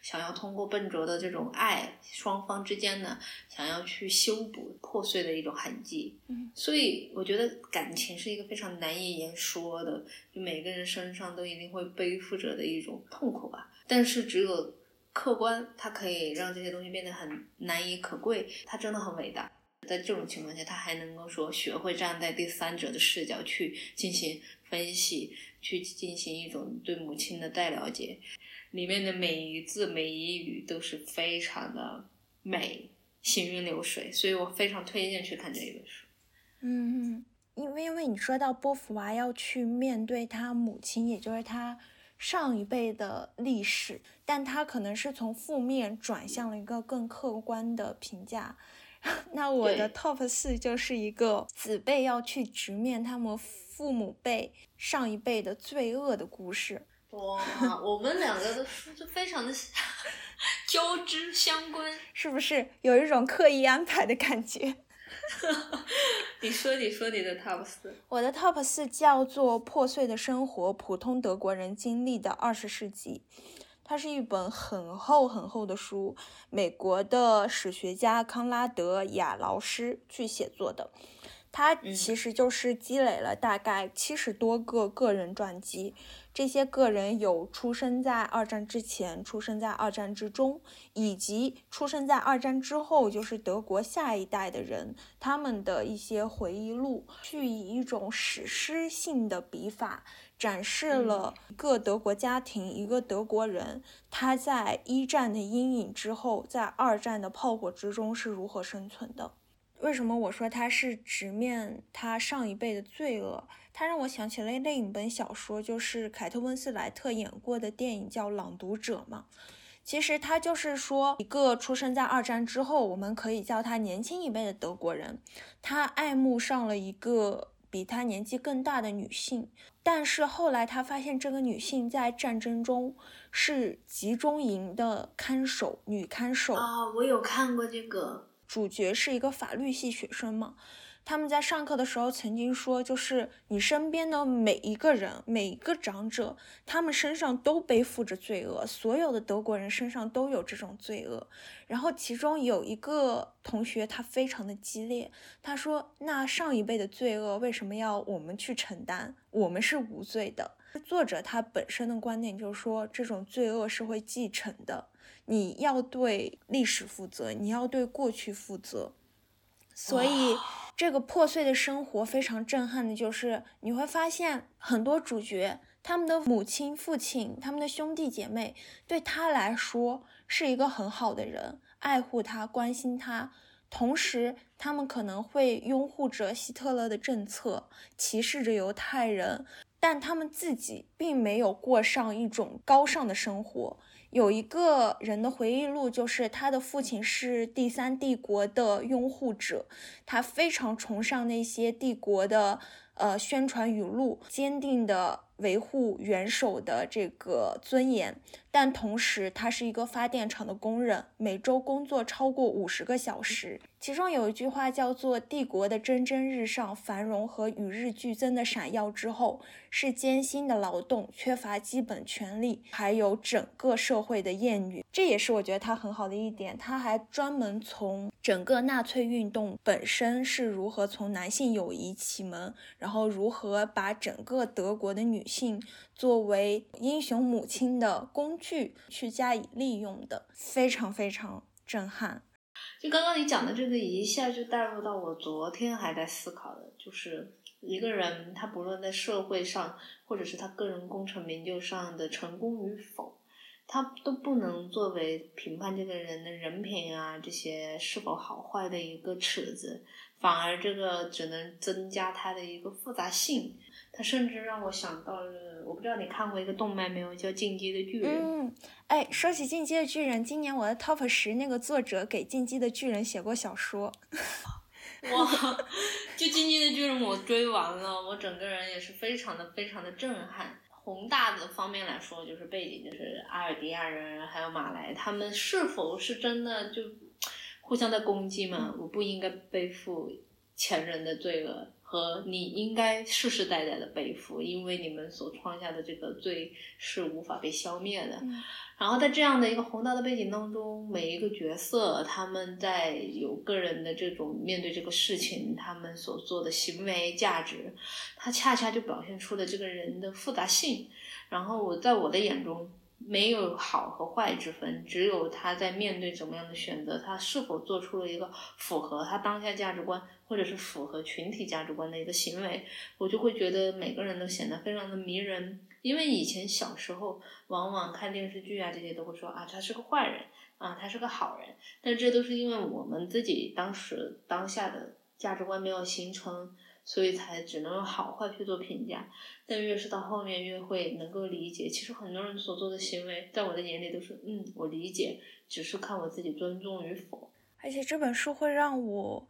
想要通过笨拙的这种爱，双方之间呢，想要去修补破碎的一种痕迹。嗯，所以我觉得感情是一个非常难以言说的，就每个人身上都一定会背负着的一种痛苦吧。但是只有客观，它可以让这些东西变得很难以可贵。它真的很伟大，在这种情况下，他还能够说学会站在第三者的视角去进行分析，去进行一种对母亲的再了解。里面的每一字每一语都是非常的美，行云流水，所以我非常推荐去看这一本书。嗯，因为因为你说到波伏娃要去面对他母亲，也就是他上一辈的历史，但他可能是从负面转向了一个更客观的评价。那我的 top 四就是一个子辈要去直面他们父母辈上一辈的罪恶的故事。哇，我们两个的书就非常的 交织相关，是不是有一种刻意安排的感觉？你说，你说你的 top 四，我的 top 四叫做《破碎的生活：普通德国人经历的二十世纪》，它是一本很厚很厚的书，美国的史学家康拉德·亚劳斯去写作的。他其实就是积累了大概七十多个个人传记，这些个人有出生在二战之前、出生在二战之中，以及出生在二战之后，就是德国下一代的人，他们的一些回忆录，去以一种史诗性的笔法，展示了一个德国家庭、一个德国人，他在一战的阴影之后，在二战的炮火之中是如何生存的。为什么我说他是直面他上一辈的罪恶？他让我想起了另一本小说，就是凯特温斯莱特演过的电影，叫《朗读者》嘛。其实他就是说，一个出生在二战之后，我们可以叫他年轻一辈的德国人，他爱慕上了一个比他年纪更大的女性，但是后来他发现这个女性在战争中是集中营的看守女看守啊，我有看过这个。主角是一个法律系学生嘛？他们在上课的时候曾经说，就是你身边的每一个人，每一个长者，他们身上都背负着罪恶，所有的德国人身上都有这种罪恶。然后其中有一个同学，他非常的激烈，他说：“那上一辈的罪恶为什么要我们去承担？我们是无罪的。”作者他本身的观点就是说，这种罪恶是会继承的。你要对历史负责，你要对过去负责，所以这个破碎的生活非常震撼的，就是你会发现很多主角，他们的母亲、父亲、他们的兄弟姐妹，对他来说是一个很好的人，爱护他、关心他，同时他们可能会拥护着希特勒的政策，歧视着犹太人，但他们自己并没有过上一种高尚的生活。有一个人的回忆录，就是他的父亲是第三帝国的拥护者，他非常崇尚那些帝国的呃宣传语录，坚定的维护元首的这个尊严。但同时，他是一个发电厂的工人，每周工作超过五十个小时，其中有一句话叫做“帝国的蒸蒸日上、繁荣和与日俱增的闪耀之后，是艰辛的劳动、缺乏基本权利，还有整个社会的厌女”。这也是我觉得他很好的一点。他还专门从整个纳粹运动本身是如何从男性友谊启蒙，然后如何把整个德国的女性作为英雄母亲的工具去加以利用的，非常非常震撼。就刚刚你讲的这个，一下就带入到我昨天还在思考的，就是一个人他不论在社会上，或者是他个人功成名就上的成功与否，他都不能作为评判这个人的人品啊这些是否好坏的一个尺子，反而这个只能增加他的一个复杂性。他甚至让我想到了，我不知道你看过一个动漫没有，叫《进击的巨人》。嗯，哎，说起《进击的巨人》，今年我的 Top 十那个作者给《进击的巨人》写过小说。哇，就《进击的巨人》我追完了，我整个人也是非常的非常的震撼。宏大的方面来说，就是背景就是阿尔迪亚人还有马来，他们是否是真的就互相在攻击嘛？我不应该背负前人的罪恶。和你应该世世代代的背负，因为你们所创下的这个罪是无法被消灭的。然后在这样的一个宏大的背景当中，每一个角色他们在有个人的这种面对这个事情，他们所做的行为价值，他恰恰就表现出了这个人的复杂性。然后我在我的眼中。没有好和坏之分，只有他在面对怎么样的选择，他是否做出了一个符合他当下价值观，或者是符合群体价值观的一个行为，我就会觉得每个人都显得非常的迷人。因为以前小时候往往看电视剧啊，这些都会说啊，他是个坏人啊，他是个好人，但这都是因为我们自己当时当下的价值观没有形成。所以才只能用好坏去做评价，但越是到后面越会能够理解，其实很多人所做的行为，在我的眼里都是，嗯，我理解，只是看我自己尊重与否。而且这本书会让我，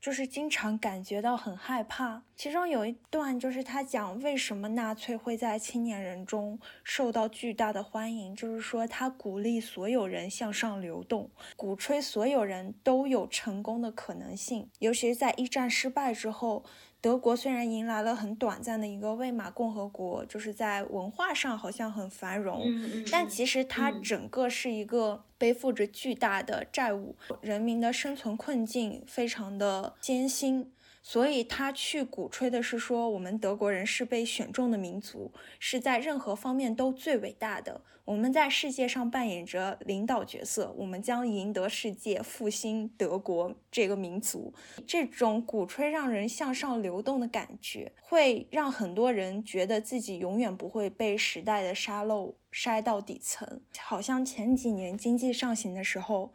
就是经常感觉到很害怕。其中有一段就是他讲为什么纳粹会在青年人中受到巨大的欢迎，就是说他鼓励所有人向上流动，鼓吹所有人都有成功的可能性，尤其是在一战失败之后。德国虽然迎来了很短暂的一个魏玛共和国，就是在文化上好像很繁荣，但其实它整个是一个背负着巨大的债务，人民的生存困境非常的艰辛。所以他去鼓吹的是说，我们德国人是被选中的民族，是在任何方面都最伟大的。我们在世界上扮演着领导角色，我们将赢得世界，复兴德国这个民族。这种鼓吹让人向上流动的感觉，会让很多人觉得自己永远不会被时代的沙漏筛到底层。好像前几年经济上行的时候，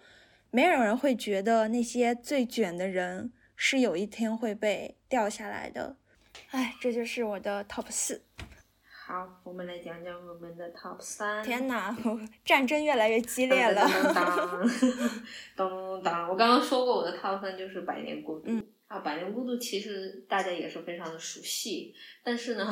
没有人会觉得那些最卷的人。是有一天会被掉下来的，哎，这就是我的 top 四。好，我们来讲讲我们的 top 三。天哪，战争越来越激烈了。当当当当，我刚刚说过我的 top 三就是《百年孤独》啊，《百年孤独》其实大家也是非常的熟悉，但是呢，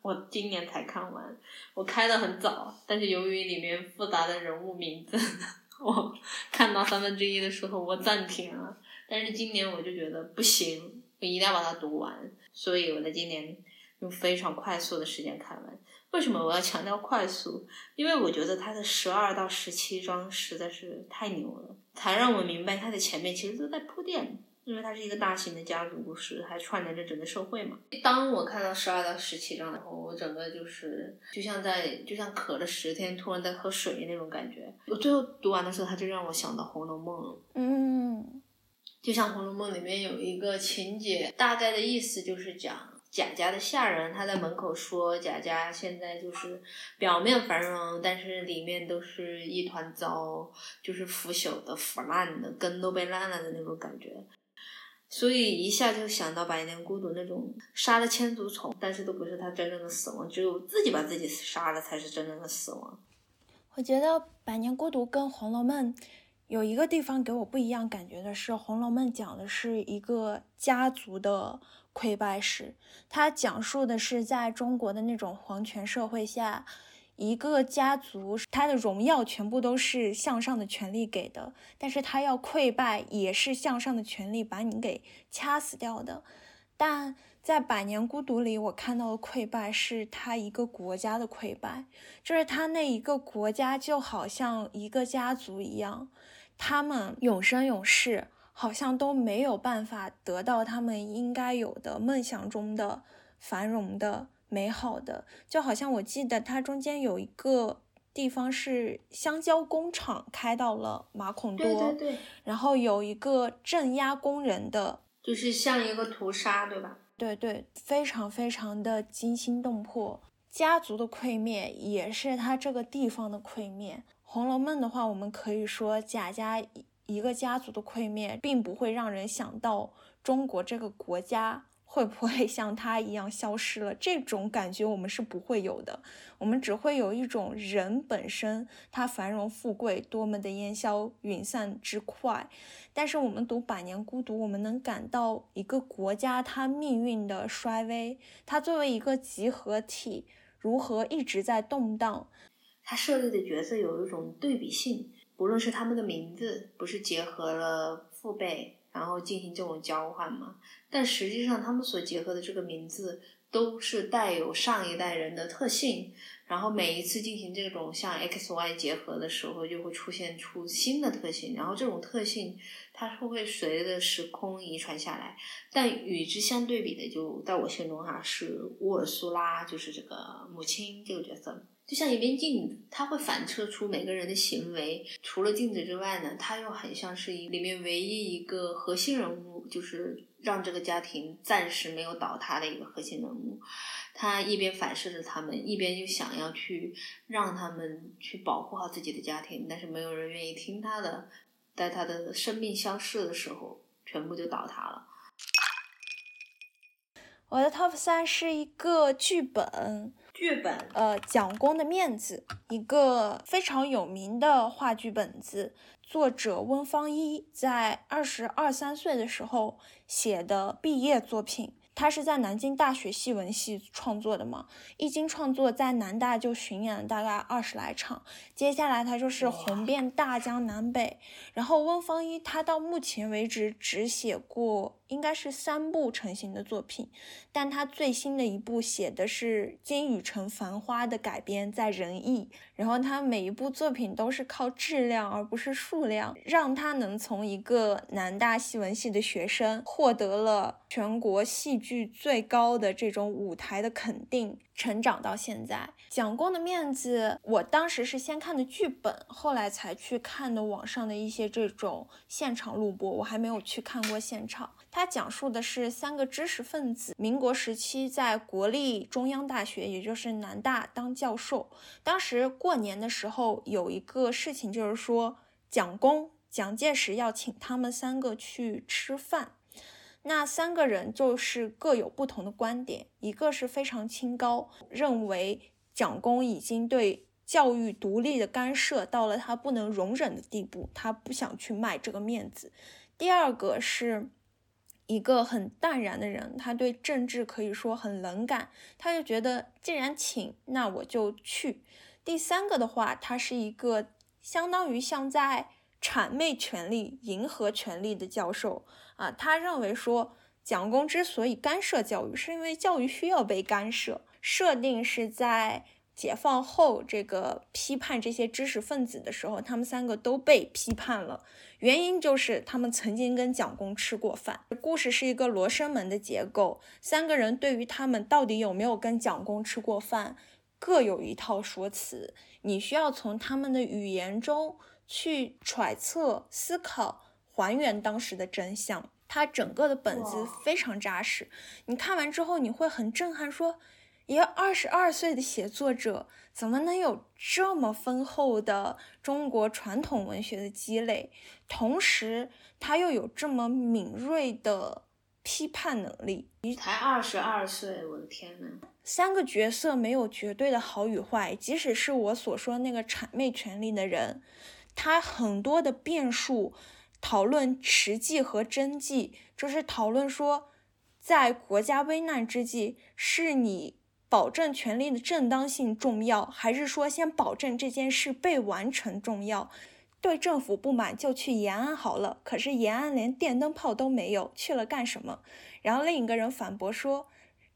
我今年才看完，我开的很早，但是由于里面复杂的人物名字，我看到三分之一的时候我暂停了。但是今年我就觉得不行，我一定要把它读完，所以我在今年用非常快速的时间看完。为什么我要强调快速？因为我觉得它的十二到十七章实在是太牛了，才让我明白它的前面其实都在铺垫。因为它是一个大型的家族故事，还串联着整个社会嘛。当我看到十二到十七章的时候，我整个就是就像在就像渴了十天，突然在喝水那种感觉。我最后读完的时候，它就让我想到《红楼梦》了。嗯。就像《红楼梦》里面有一个情节，大概的意思就是讲贾家的下人，他在门口说贾家现在就是表面繁荣，但是里面都是一团糟，就是腐朽的、腐烂的，根都被烂了的那种感觉。所以一下就想到《百年孤独》那种杀了千足虫，但是都不是他真正的死亡，只有自己把自己杀了才是真正的死亡。我觉得《百年孤独》跟《红楼梦》。有一个地方给我不一样感觉的是，《红楼梦》讲的是一个家族的溃败史，它讲述的是在中国的那种皇权社会下，一个家族它的荣耀全部都是向上的权力给的，但是它要溃败也是向上的权力把你给掐死掉的。但在《百年孤独》里，我看到的溃败是他一个国家的溃败，就是他那一个国家就好像一个家族一样，他们永生永世好像都没有办法得到他们应该有的梦想中的繁荣的。美好的，就好像我记得它中间有一个地方是香蕉工厂开到了马孔多，对对对，然后有一个镇压工人的，就是像一个屠杀，对吧？对对，非常非常的惊心动魄。家族的溃灭也是他这个地方的溃灭。《红楼梦》的话，我们可以说贾家一个家族的溃灭，并不会让人想到中国这个国家。会不会像他一样消失了？这种感觉我们是不会有的，我们只会有一种人本身他繁荣富贵多么的烟消云散之快。但是我们读《百年孤独》，我们能感到一个国家它命运的衰微，它作为一个集合体如何一直在动荡。他设立的角色有一种对比性，不论是他们的名字，不是结合了父辈。然后进行这种交换嘛，但实际上他们所结合的这个名字都是带有上一代人的特性，然后每一次进行这种像 X Y 结合的时候，就会出现出新的特性，然后这种特性它是会随着时空遗传下来，但与之相对比的，就在我心中哈是乌尔苏拉，就是这个母亲这个角色。就像一面镜子，它会反射出每个人的行为。除了镜子之外呢，它又很像是一里面唯一一个核心人物，就是让这个家庭暂时没有倒塌的一个核心人物。他一边反射着他们，一边又想要去让他们去保护好自己的家庭，但是没有人愿意听他的。在他的生命消逝的时候，全部就倒塌了。我的 top 三是一个剧本。剧本，呃，蒋公的面子，一个非常有名的话剧本子，作者温方一在二十二三岁的时候写的毕业作品。他是在南京大学戏文系创作的嘛？一经创作，在南大就巡演了大概二十来场。接下来他就是红遍大江南北。然后温方一他到目前为止只写过应该是三部成型的作品，但他最新的一部写的是金宇澄《繁花》的改编，在仁义。然后他每一部作品都是靠质量而不是数量，让他能从一个南大戏文系的学生获得了全国戏剧最高的这种舞台的肯定，成长到现在。蒋公的面子，我当时是先看的剧本，后来才去看的网上的一些这种现场录播，我还没有去看过现场。它讲述的是三个知识分子，民国时期在国立中央大学，也就是南大当教授。当时过年的时候有一个事情，就是说蒋公、蒋介石要请他们三个去吃饭。那三个人就是各有不同的观点，一个是非常清高，认为蒋公已经对教育独立的干涉到了他不能容忍的地步，他不想去卖这个面子。第二个是。一个很淡然的人，他对政治可以说很冷感，他就觉得既然请，那我就去。第三个的话，他是一个相当于像在谄媚权力、迎合权力的教授啊。他认为说，蒋公之所以干涉教育，是因为教育需要被干涉，设定是在。解放后，这个批判这些知识分子的时候，他们三个都被批判了。原因就是他们曾经跟蒋公吃过饭。故事是一个罗生门的结构，三个人对于他们到底有没有跟蒋公吃过饭，各有一套说辞。你需要从他们的语言中去揣测、思考、还原当时的真相。他整个的本子非常扎实，你看完之后你会很震撼，说。一个二十二岁的写作者，怎么能有这么丰厚的中国传统文学的积累？同时，他又有这么敏锐的批判能力。才二十二岁，我的天呐！三个角色没有绝对的好与坏，即使是我所说那个谄媚权力的人，他很多的变数，讨论实际和真迹，就是讨论说，在国家危难之际，是你。保证权利的正当性重要，还是说先保证这件事被完成重要？对政府不满就去延安好了，可是延安连电灯泡都没有，去了干什么？然后另一个人反驳说，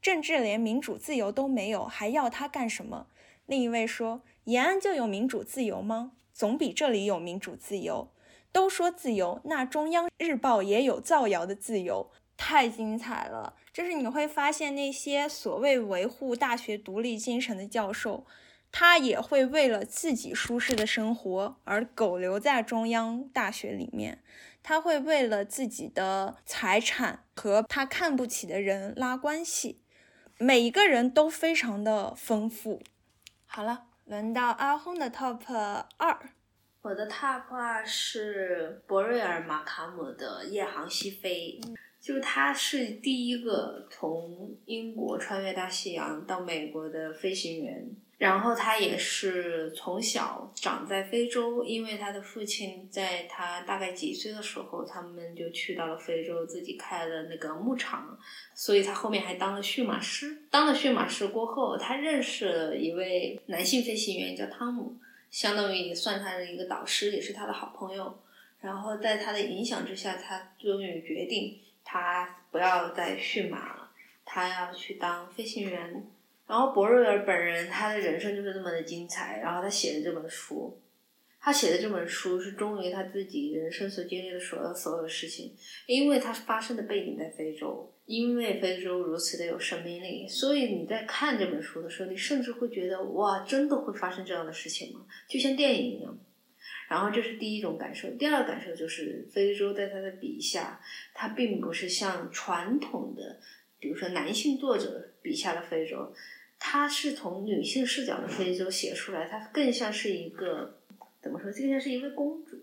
政治连民主自由都没有，还要他干什么？另一位说，延安就有民主自由吗？总比这里有民主自由。都说自由，那中央日报也有造谣的自由，太精彩了。就是你会发现那些所谓维护大学独立精神的教授，他也会为了自己舒适的生活而苟留在中央大学里面，他会为了自己的财产和他看不起的人拉关系，每一个人都非常的丰富。好了，轮到阿轰的 top 二。我的 top 二是博瑞尔·马卡姆的《夜航西飞》，就他是第一个从英国穿越大西洋到美国的飞行员，然后他也是从小长在非洲，因为他的父亲在他大概几岁的时候，他们就去到了非洲，自己开了那个牧场，所以他后面还当了驯马师。当了驯马师过后，他认识了一位男性飞行员，叫汤姆。相当于也算他的一个导师，也是他的好朋友。然后在他的影响之下，他终于决定他不要再驯马了，他要去当飞行员。然后博瑞尔本人他的人生就是这么的精彩。然后他写的这本书，他写的这本书是忠于他自己人生所经历的所有所有事情，因为他发生的背景在非洲。因为非洲如此的有生命力，所以你在看这本书的时候，你甚至会觉得哇，真的会发生这样的事情吗？就像电影一样。然后这是第一种感受，第二个感受就是非洲在他的笔下，他并不是像传统的，比如说男性作者笔下的非洲，他是从女性视角的非洲写出来，他更像是一个怎么说？更像是一位公主。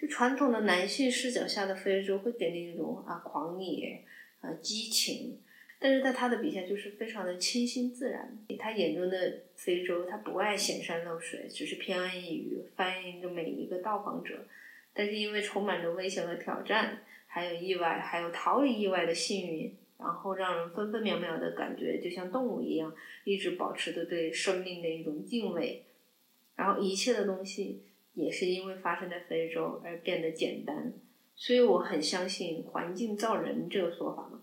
就传统的男性视角下的非洲会给你一种啊狂野。啊，激情，但是在他的笔下就是非常的清新自然。他眼中的非洲，他不爱显山露水，只是偏安一隅，欢迎着每一个到访者。但是因为充满着危险和挑战，还有意外，还有逃离意外的幸运，然后让人分分秒秒的感觉就像动物一样，一直保持着对生命的一种敬畏。然后一切的东西也是因为发生在非洲而变得简单。所以我很相信环境造人这个说法嘛。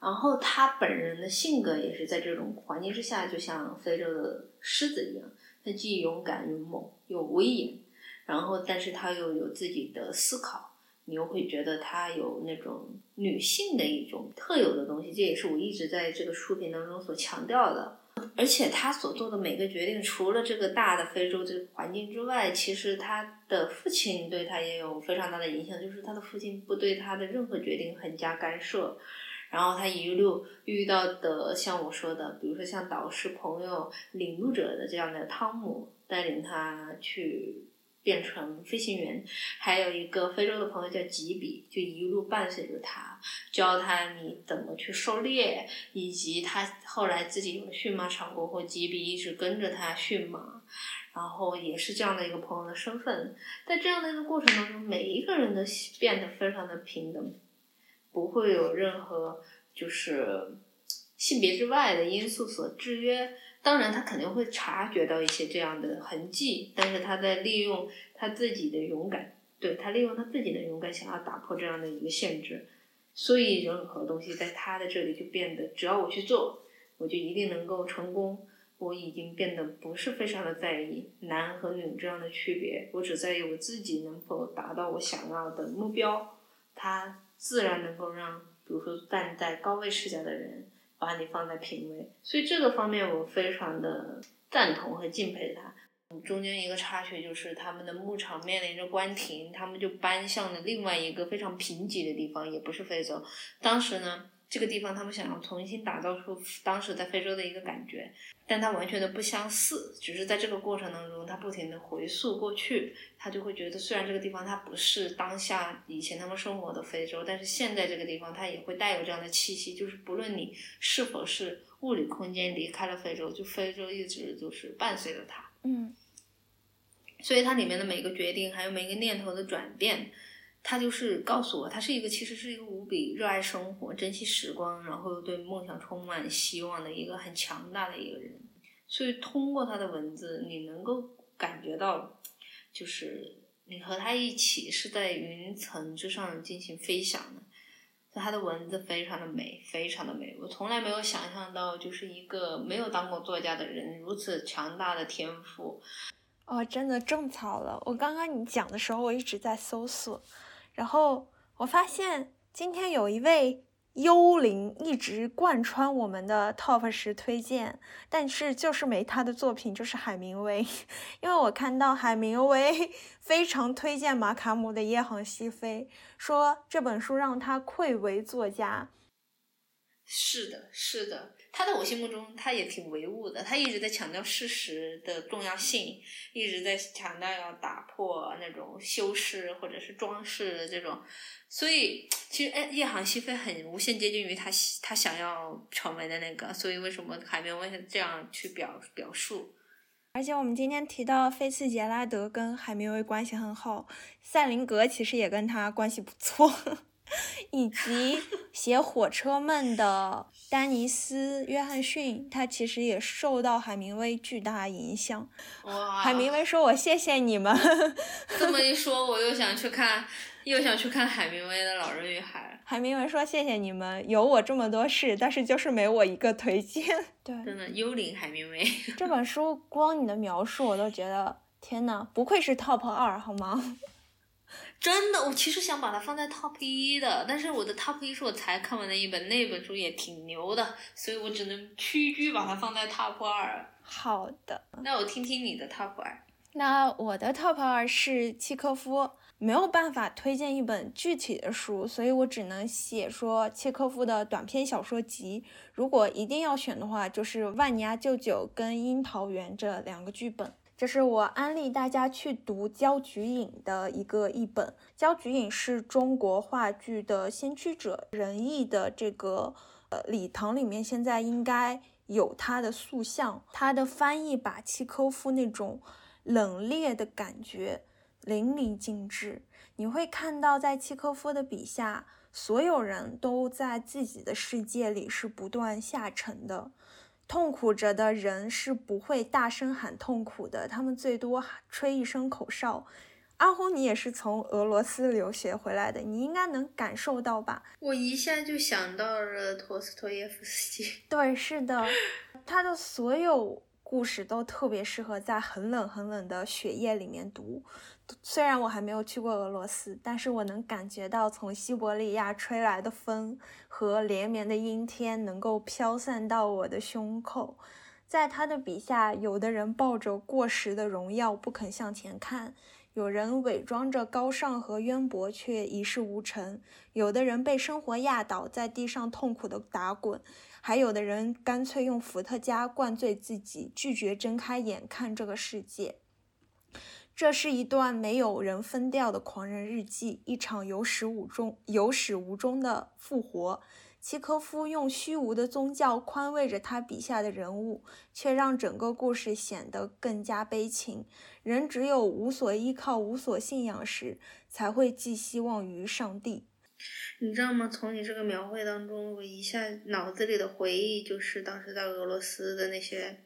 然后他本人的性格也是在这种环境之下，就像非洲的狮子一样，他既勇敢又猛又威严，然后但是他又有自己的思考，你又会觉得他有那种女性的一种特有的东西，这也是我一直在这个书评当中所强调的。而且他所做的每个决定，除了这个大的非洲这个环境之外，其实他的父亲对他也有非常大的影响。就是他的父亲不对他的任何决定很加干涉，然后他一路遇到的，像我说的，比如说像导师、朋友、领路者的这样的汤姆带领他去。变成飞行员，还有一个非洲的朋友叫吉比，就一路伴随着他，教他你怎么去狩猎，以及他后来自己有了驯马场过后，吉比一直跟着他驯马，然后也是这样的一个朋友的身份，在这样的一个过程当中，每一个人都变得非常的平等，不会有任何就是性别之外的因素所制约。当然，他肯定会察觉到一些这样的痕迹，但是他在利用他自己的勇敢，对他利用他自己的勇敢，想要打破这样的一个限制，所以任何东西在他的这里就变得，只要我去做，我就一定能够成功。我已经变得不是非常的在意男和女这样的区别，我只在意我自己能否达到我想要的目标。他自然能够让，比如说站在高位视角的人。把你放在平位，所以这个方面我非常的赞同和敬佩他。中间一个插曲就是他们的牧场面临着关停，他们就搬向了另外一个非常贫瘠的地方，也不是非洲。当时呢。这个地方，他们想要重新打造出当时在非洲的一个感觉，但它完全的不相似。只是在这个过程当中，他不停的回溯过去，他就会觉得，虽然这个地方它不是当下以前他们生活的非洲，但是现在这个地方它也会带有这样的气息。就是不论你是否是物理空间离开了非洲，就非洲一直就是伴随着他。嗯，所以它里面的每个决定，还有每个念头的转变。他就是告诉我，他是一个其实是一个无比热爱生活、珍惜时光，然后对梦想充满希望的一个很强大的一个人。所以通过他的文字，你能够感觉到，就是你和他一起是在云层之上进行飞翔的。他的文字非常的美，非常的美。我从来没有想象到，就是一个没有当过作家的人如此强大的天赋。哦，真的种草了。我刚刚你讲的时候，我一直在搜索，然后我发现今天有一位。幽灵一直贯穿我们的 top 十推荐，但是就是没他的作品，就是海明威。因为我看到海明威 非常推荐马卡姆的《夜航西飞》，说这本书让他愧为作家。是的，是的。他在我心目中，他也挺唯物的。他一直在强调事实的重要性，一直在强调要打破那种修饰或者是装饰的这种。所以，其实，哎，夜航西飞很无限接近于他他想要成为的那个。所以，为什么海明威这样去表表述？而且，我们今天提到菲茨杰拉德跟海明威关系很好，塞林格其实也跟他关系不错。以及写《火车梦》的丹尼斯·约翰逊，他其实也受到海明威巨大影响。哇！海明威说：“我谢谢你们。”这么一 说，我又想去看，又想去看海明威的《老人与海》。海明威说：“谢谢你们，有我这么多事，但是就是没我一个推荐。”对，真的幽灵海明威。这本书光你的描述，我都觉得天呐，不愧是 top 二，好吗？真的，我其实想把它放在 top 一的，但是我的 top 一是我才看完的一本，那本书也挺牛的，所以我只能屈居把它放在 top 二。好的，那我听听你的 top 二。那我的 top 二是契科夫，没有办法推荐一本具体的书，所以我只能写说契科夫的短篇小说集。如果一定要选的话，就是《万尼亚舅舅》跟《樱桃园》这两个剧本。这是我安利大家去读焦菊隐的一个译本。焦菊隐是中国话剧的先驱者，仁义的这个呃礼堂里面现在应该有他的塑像。他的翻译把契科夫那种冷冽的感觉淋漓尽致。你会看到，在契科夫的笔下，所有人都在自己的世界里是不断下沉的。痛苦着的人是不会大声喊痛苦的，他们最多吹一声口哨。阿红，你也是从俄罗斯留学回来的，你应该能感受到吧？我一下就想到了托斯托耶夫斯基。对，是的，他的所有故事都特别适合在很冷很冷的雪夜里面读。虽然我还没有去过俄罗斯，但是我能感觉到从西伯利亚吹来的风和连绵的阴天能够飘散到我的胸口。在他的笔下，有的人抱着过时的荣耀不肯向前看，有人伪装着高尚和渊博却一事无成，有的人被生活压倒在地上痛苦的打滚，还有的人干脆用伏特加灌醉自己，拒绝睁开眼看这个世界。这是一段没有人分掉的狂人日记，一场有始无终、有始无终的复活。契科夫用虚无的宗教宽慰着他笔下的人物，却让整个故事显得更加悲情。人只有无所依靠、无所信仰时，才会寄希望于上帝。你知道吗？从你这个描绘当中，我一下脑子里的回忆就是当时在俄罗斯的那些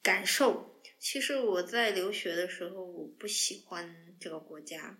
感受。其实我在留学的时候，我不喜欢这个国家，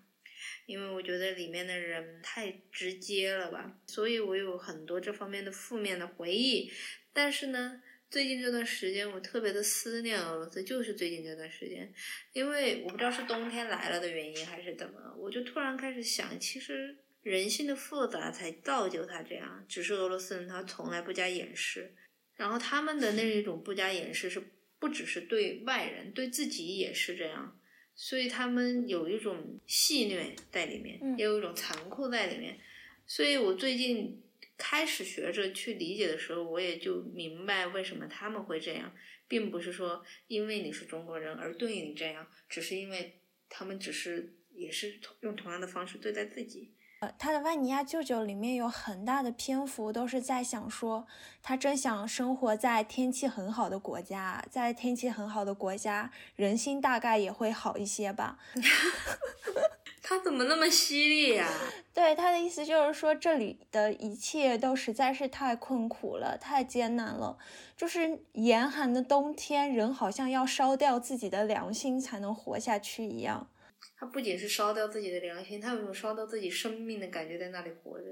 因为我觉得里面的人太直接了吧，所以我有很多这方面的负面的回忆。但是呢，最近这段时间我特别的思念俄罗斯，就是最近这段时间，因为我不知道是冬天来了的原因还是怎么，我就突然开始想，其实人性的复杂才造就他这样，只是俄罗斯人他从来不加掩饰，然后他们的那一种不加掩饰是。不只是对外人，对自己也是这样，所以他们有一种戏谑在里面，也有一种残酷在里面。所以我最近开始学着去理解的时候，我也就明白为什么他们会这样，并不是说因为你是中国人而对你这样，只是因为他们只是也是用同样的方式对待自己。他的《万尼亚舅舅》里面有很大的篇幅都是在想说，他真想生活在天气很好的国家，在天气很好的国家，人心大概也会好一些吧。他怎么那么犀利呀？对他的意思就是说，这里的一切都实在是太困苦了，太艰难了。就是严寒的冬天，人好像要烧掉自己的良心才能活下去一样。他不仅是烧掉自己的良心，他有一种烧掉自己生命的感觉，在那里活着。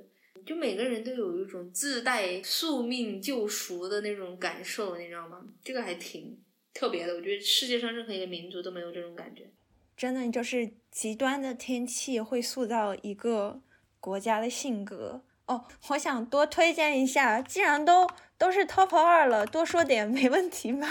就每个人都有一种自带宿命救赎的那种感受，你知道吗？这个还挺特别的。我觉得世界上任何一个民族都没有这种感觉。真的，就是极端的天气会塑造一个国家的性格。哦，我想多推荐一下，既然都都是 top 二了，多说点没问题吗？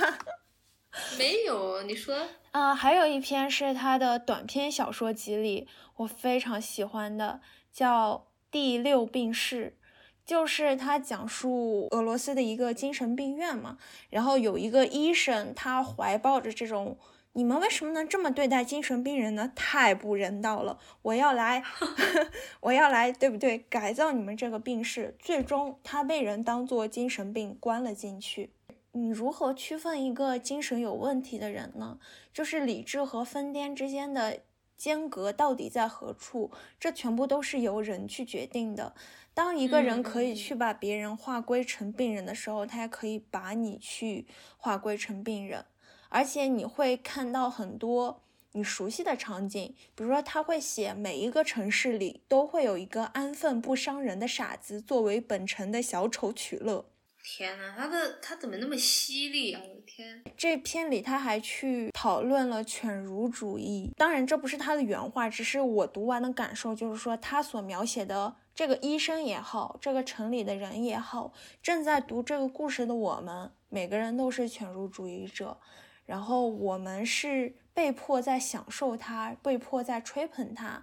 没有，你说啊，还有一篇是他的短篇小说集里，我非常喜欢的，叫。第六病室，就是他讲述俄罗斯的一个精神病院嘛，然后有一个医生，他怀抱着这种，你们为什么能这么对待精神病人呢？太不人道了！我要来，我要来，对不对？改造你们这个病室，最终他被人当做精神病关了进去。你如何区分一个精神有问题的人呢？就是理智和疯癫之间的。间隔到底在何处？这全部都是由人去决定的。当一个人可以去把别人划归成病人的时候，他也可以把你去划归成病人。而且你会看到很多你熟悉的场景，比如说他会写每一个城市里都会有一个安分不伤人的傻子作为本城的小丑取乐。天呐，他的他怎么那么犀利啊！我的天，这篇里他还去讨论了犬儒主义。当然，这不是他的原话，只是我读完的感受，就是说他所描写的这个医生也好，这个城里的人也好，正在读这个故事的我们，每个人都是犬儒主义者，然后我们是被迫在享受它，被迫在吹捧它。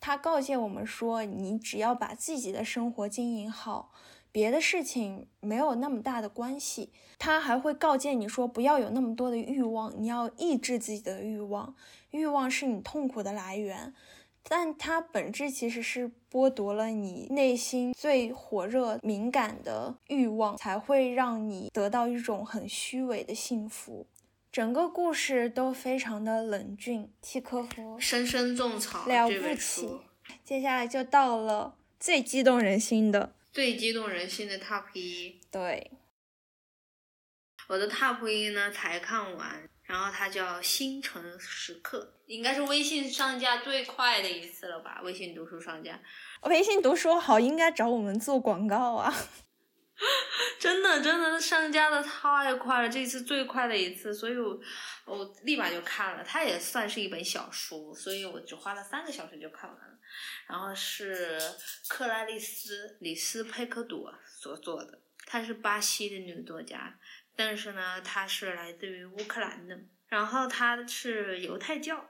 他告诫我们说，你只要把自己的生活经营好。别的事情没有那么大的关系，他还会告诫你说不要有那么多的欲望，你要抑制自己的欲望，欲望是你痛苦的来源，但它本质其实是剥夺了你内心最火热敏感的欲望，才会让你得到一种很虚伪的幸福。整个故事都非常的冷峻，契科夫深深种草了不起。接下来就到了最激动人心的。最激动人心的 top 一，对，我的 top 一呢才看完，然后它叫《星辰时刻》，应该是微信上架最快的一次了吧？微信读书上架，微信读书好应该找我们做广告啊！真的真的上架的太快了，这次最快的一次，所以我我立马就看了。它也算是一本小书，所以我只花了三个小时就看完了。然后是克拉丽丝·里斯佩克朵所做的，她是巴西的女作家，但是呢，她是来自于乌克兰的。然后她是犹太教，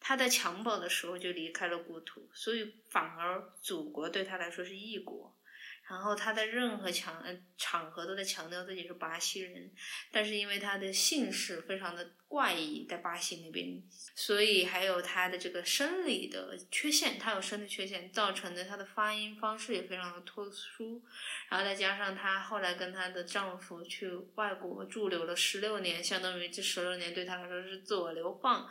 她在襁褓的时候就离开了故土，所以反而祖国对她来说是异国。然后他在任何场场合都在强调自己是巴西人，但是因为他的姓氏非常的怪异，在巴西那边，所以还有他的这个生理的缺陷，他有生理缺陷造成的他的发音方式也非常的特殊，然后再加上她后来跟她的丈夫去外国驻留了十六年，相当于这十六年对她来说是自我流放，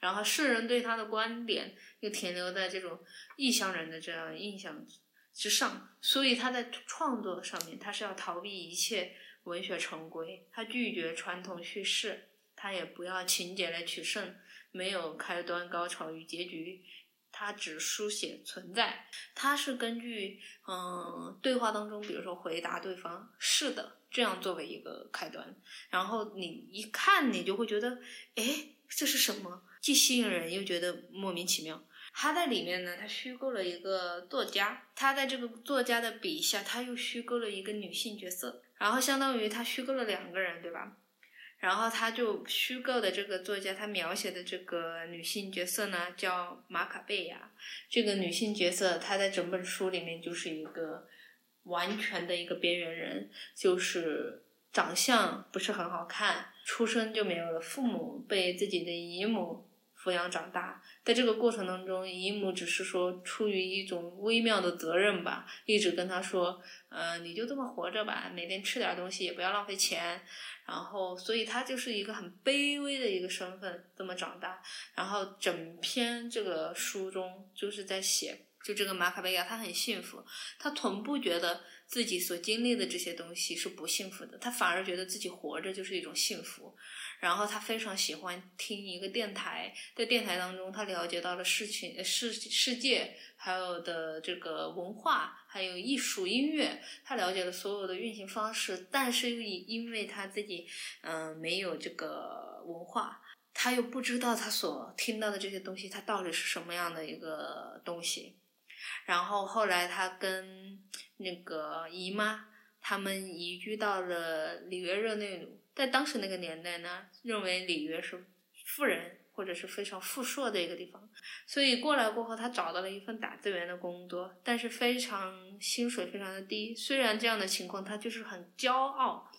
然后世人对她的观点又停留在这种异乡人的这样印象。之上，所以他在创作上面，他是要逃避一切文学成规，他拒绝传统叙事，他也不要情节来取胜，没有开端、高潮与结局，他只书写存在。他是根据嗯对话当中，比如说回答对方是的这样作为一个开端，然后你一看你就会觉得，哎，这是什么？既吸引人又觉得莫名其妙。他在里面呢，他虚构了一个作家，他在这个作家的笔下，他又虚构了一个女性角色，然后相当于他虚构了两个人，对吧？然后他就虚构的这个作家，他描写的这个女性角色呢，叫马卡贝亚。这个女性角色，她在整本书里面就是一个完全的一个边缘人，就是长相不是很好看，出生就没有了父母，被自己的姨母。抚养长大，在这个过程当中，姨母只是说出于一种微妙的责任吧，一直跟他说，呃，你就这么活着吧，每天吃点东西，也不要浪费钱。然后，所以他就是一个很卑微的一个身份，这么长大。然后整篇这个书中就是在写，就这个马卡贝亚，他很幸福，他从不觉得自己所经历的这些东西是不幸福的，他反而觉得自己活着就是一种幸福。然后他非常喜欢听一个电台，在电台当中，他了解到了事情、世世界，还有的这个文化，还有艺术、音乐，他了解了所有的运行方式。但是又因因为他自己，嗯，没有这个文化，他又不知道他所听到的这些东西，它到底是什么样的一个东西。然后后来他跟那个姨妈他们移居到了里约热内卢。在当时那个年代呢，认为里约是富人或者是非常富硕的一个地方，所以过来过后，他找到了一份打字员的工作，但是非常薪水非常的低。虽然这样的情况，他就是很骄傲，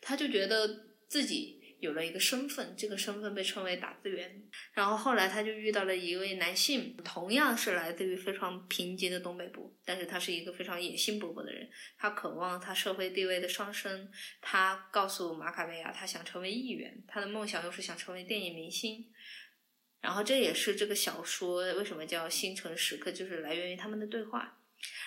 他就觉得自己。有了一个身份，这个身份被称为打字员。然后后来他就遇到了一位男性，同样是来自于非常贫瘠的东北部，但是他是一个非常野心勃勃的人，他渴望他社会地位的上升。他告诉马卡贝亚，他想成为议员，他的梦想又是想成为电影明星。然后这也是这个小说为什么叫《星辰时刻》，就是来源于他们的对话。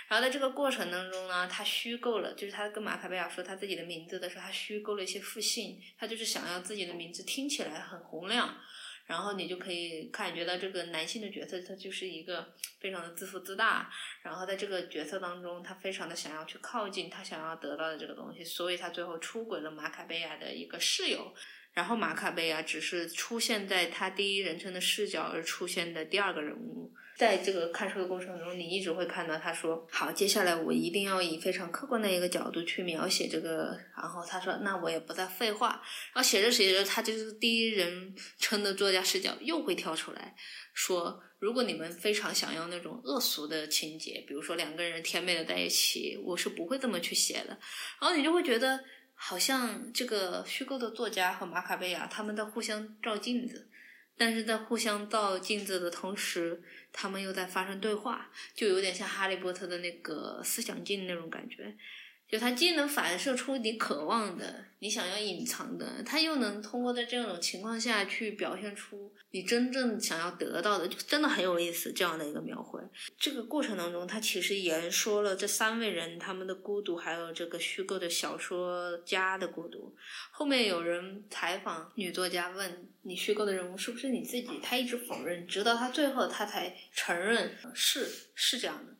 然后在这个过程当中呢，他虚构了，就是他跟马卡贝亚说他自己的名字的时候，他虚构了一些复姓，他就是想要自己的名字听起来很洪亮，然后你就可以感觉到这个男性的角色他就是一个非常的自负自大，然后在这个角色当中，他非常的想要去靠近他想要得到的这个东西，所以他最后出轨了马卡贝亚的一个室友，然后马卡贝亚只是出现在他第一人称的视角而出现的第二个人物。在这个看书的过程中，你一直会看到他说：“好，接下来我一定要以非常客观的一个角度去描写这个。”然后他说：“那我也不再废话。”然后写着写着，他就是第一人称的作家视角又会跳出来说：“如果你们非常想要那种恶俗的情节，比如说两个人甜美的在一起，我是不会这么去写的。”然后你就会觉得，好像这个虚构的作家和马卡贝亚他们在互相照镜子，但是在互相照镜子的同时。他们又在发生对话，就有点像哈利波特的那个思想镜那种感觉。就它既能反射出你渴望的、你想要隐藏的，它又能通过在这种情况下去表现出你真正想要得到的，就真的很有意思。这样的一个描绘，这个过程当中，它其实言说了这三位人他们的孤独，还有这个虚构的小说家的孤独。后面有人采访女作家，问你虚构的人物是不是你自己？他一直否认，直到他最后他才承认是是这样的。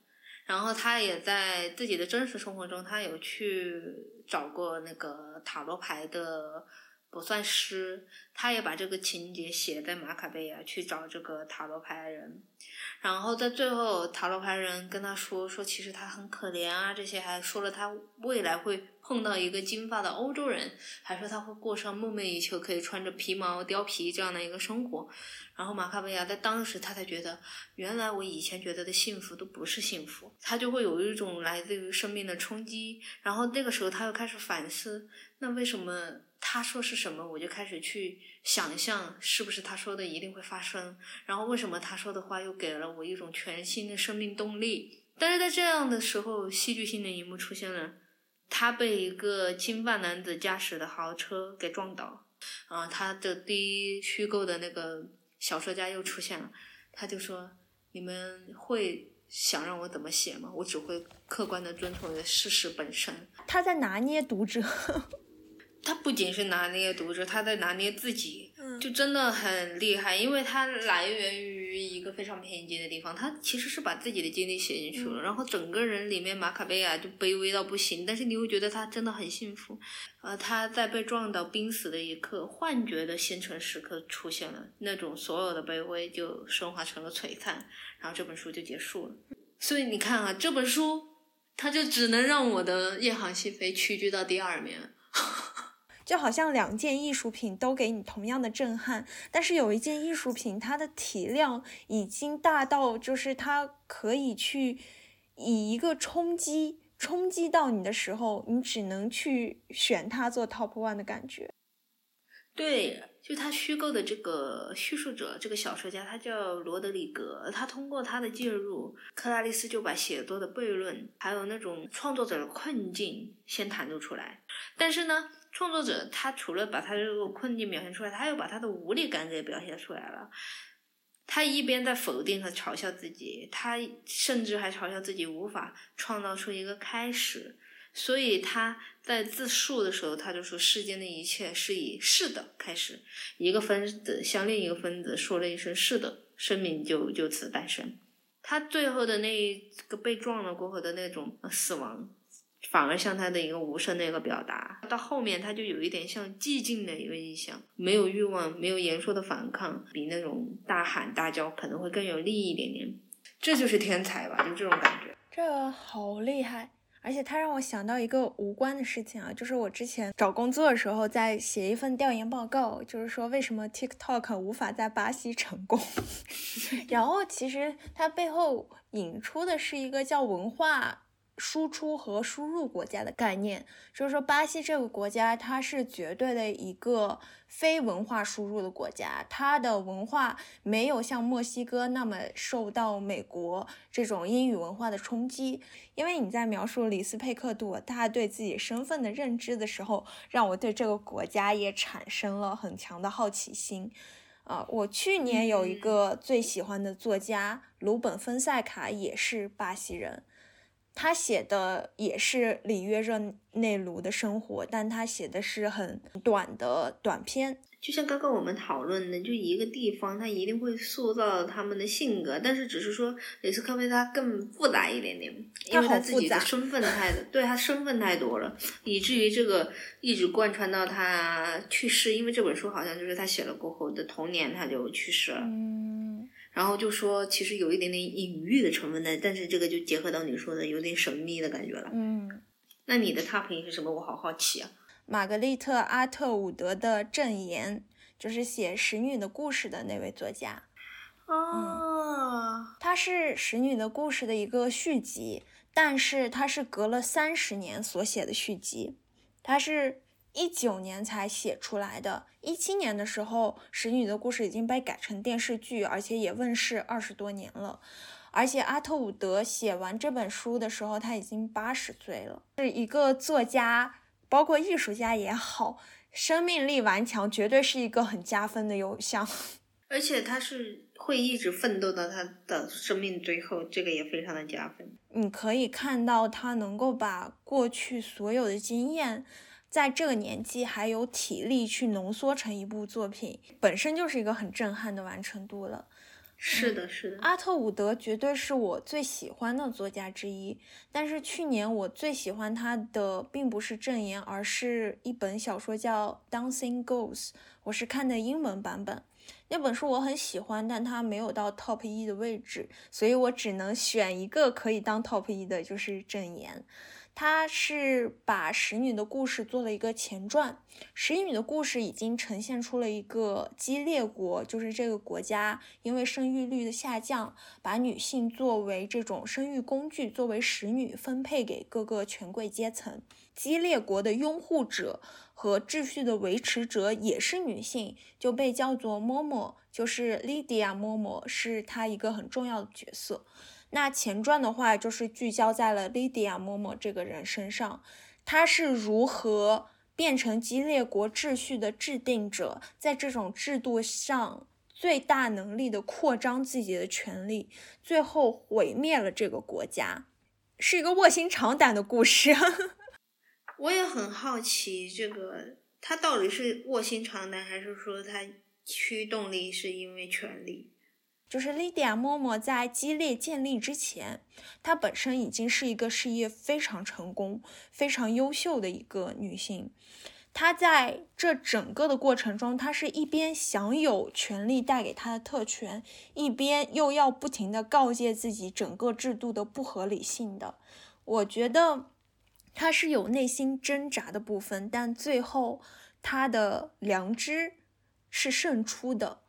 然后他也在自己的真实生活中，他有去找过那个塔罗牌的不算诗，他也把这个情节写在马卡贝亚去找这个塔罗牌人。然后在最后，塔罗牌人跟他说说，其实他很可怜啊，这些还说了他未来会碰到一个金发的欧洲人，还说他会过上梦寐以求可以穿着皮毛貂皮这样的一个生活。然后马卡贝亚在当时他才觉得，原来我以前觉得的幸福都不是幸福，他就会有一种来自于生命的冲击。然后那个时候他又开始反思，那为什么？他说是什么，我就开始去想象是不是他说的一定会发生。然后为什么他说的话又给了我一种全新的生命动力？但是在这样的时候，戏剧性的一幕出现了，他被一个金发男子驾驶的豪车给撞倒。啊，他的第一虚构的那个小说家又出现了，他就说：“你们会想让我怎么写吗？我只会客观的遵从事实本身。”他在拿捏读者。他不仅是拿捏读者，他在拿捏自己，就真的很厉害。因为他来源于一个非常偏激的地方，他其实是把自己的经历写进去了。然后整个人里面，马卡贝亚就卑微到不行，但是你会觉得他真的很幸福。呃，他在被撞到濒死的一刻，幻觉的星辰时刻出现了，那种所有的卑微就升华成了璀璨，然后这本书就结束了。所以你看啊，这本书，它就只能让我的夜航西飞屈居到第二名。就好像两件艺术品都给你同样的震撼，但是有一件艺术品，它的体量已经大到，就是它可以去以一个冲击冲击到你的时候，你只能去选它做 top one 的感觉。对，就他虚构的这个叙述者，这个小说家，他叫罗德里格。他通过他的介入，克拉丽丝就把写作的悖论，还有那种创作者的困境先袒露出来。但是呢，创作者他除了把他这个困境表现出来，他又把他的无力感给表现出来了。他一边在否定和嘲笑自己，他甚至还嘲笑自己无法创造出一个开始。所以他在自述的时候，他就说世间的一切是以“是的”开始，一个分子向另一个分子说了一声“是的”，生命就就此诞生。他最后的那一个被撞了过后的那种死亡，反而像他的一个无声的一个表达。到后面他就有一点像寂静的一个意象，没有欲望，没有言说的反抗，比那种大喊大叫可能会更有利一点点。这就是天才吧，就这种感觉。这好厉害。而且他让我想到一个无关的事情啊，就是我之前找工作的时候在写一份调研报告，就是说为什么 TikTok 无法在巴西成功。然后其实它背后引出的是一个叫文化。输出和输入国家的概念，就是说，巴西这个国家，它是绝对的一个非文化输入的国家，它的文化没有像墨西哥那么受到美国这种英语文化的冲击。因为你在描述里斯佩克杜他对自己身份的认知的时候，让我对这个国家也产生了很强的好奇心。啊，我去年有一个最喜欢的作家鲁本芬塞卡，也是巴西人。他写的也是里约热内卢的生活，但他写的是很短的短篇。就像刚刚我们讨论的，就一个地方，它一定会塑造他们的性格，但是只是说雷斯科菲他更复杂一点点，因为他自己的身份太，对他身份太多了，以至于这个一直贯穿到他去世，因为这本书好像就是他写了过后的同年他就去世了。嗯。然后就说，其实有一点点隐喻的成分在，但是这个就结合到你说的有点神秘的感觉了。嗯，那你的 top 是什么？我好好奇啊。玛格丽特·阿特伍德的《证言》，就是写《使女的故事》的那位作家。哦，它是《使女的故事》的一个续集，但是它是隔了三十年所写的续集，它是。一九年才写出来的，一七年的时候，《使女的故事》已经被改成电视剧，而且也问世二十多年了。而且阿特伍德写完这本书的时候，他已经八十岁了，是一个作家，包括艺术家也好，生命力顽强，绝对是一个很加分的偶像。而且他是会一直奋斗到他的生命最后，这个也非常的加分。你可以看到他能够把过去所有的经验。在这个年纪还有体力去浓缩成一部作品，本身就是一个很震撼的完成度了。是的，是的。阿特伍德绝对是我最喜欢的作家之一，但是去年我最喜欢他的并不是《证言》，而是一本小说叫《Dancing Ghosts》，我是看的英文版本。那本书我很喜欢，但它没有到 Top 一的位置，所以我只能选一个可以当 Top 一的，就是《证言》。他是把使女的故事做了一个前传，使女的故事已经呈现出了一个激烈国，就是这个国家因为生育率的下降，把女性作为这种生育工具，作为使女分配给各个权贵阶层。激烈国的拥护者和秩序的维持者也是女性，就被叫做嬷嬷，就是 Lydia 嬷嬷，是她一个很重要的角色。那前传的话，就是聚焦在了莉迪亚嬷嬷这个人身上，她是如何变成激烈国秩序的制定者，在这种制度上最大能力的扩张自己的权利，最后毁灭了这个国家，是一个卧薪尝胆的故事。我也很好奇，这个他到底是卧薪尝胆，还是说他驱动力是因为权力？就是莉迪亚·默默在激烈建立之前，她本身已经是一个事业非常成功、非常优秀的一个女性。她在这整个的过程中，她是一边享有权力带给她的特权，一边又要不停的告诫自己整个制度的不合理性的。我觉得她是有内心挣扎的部分，但最后她的良知是胜出的。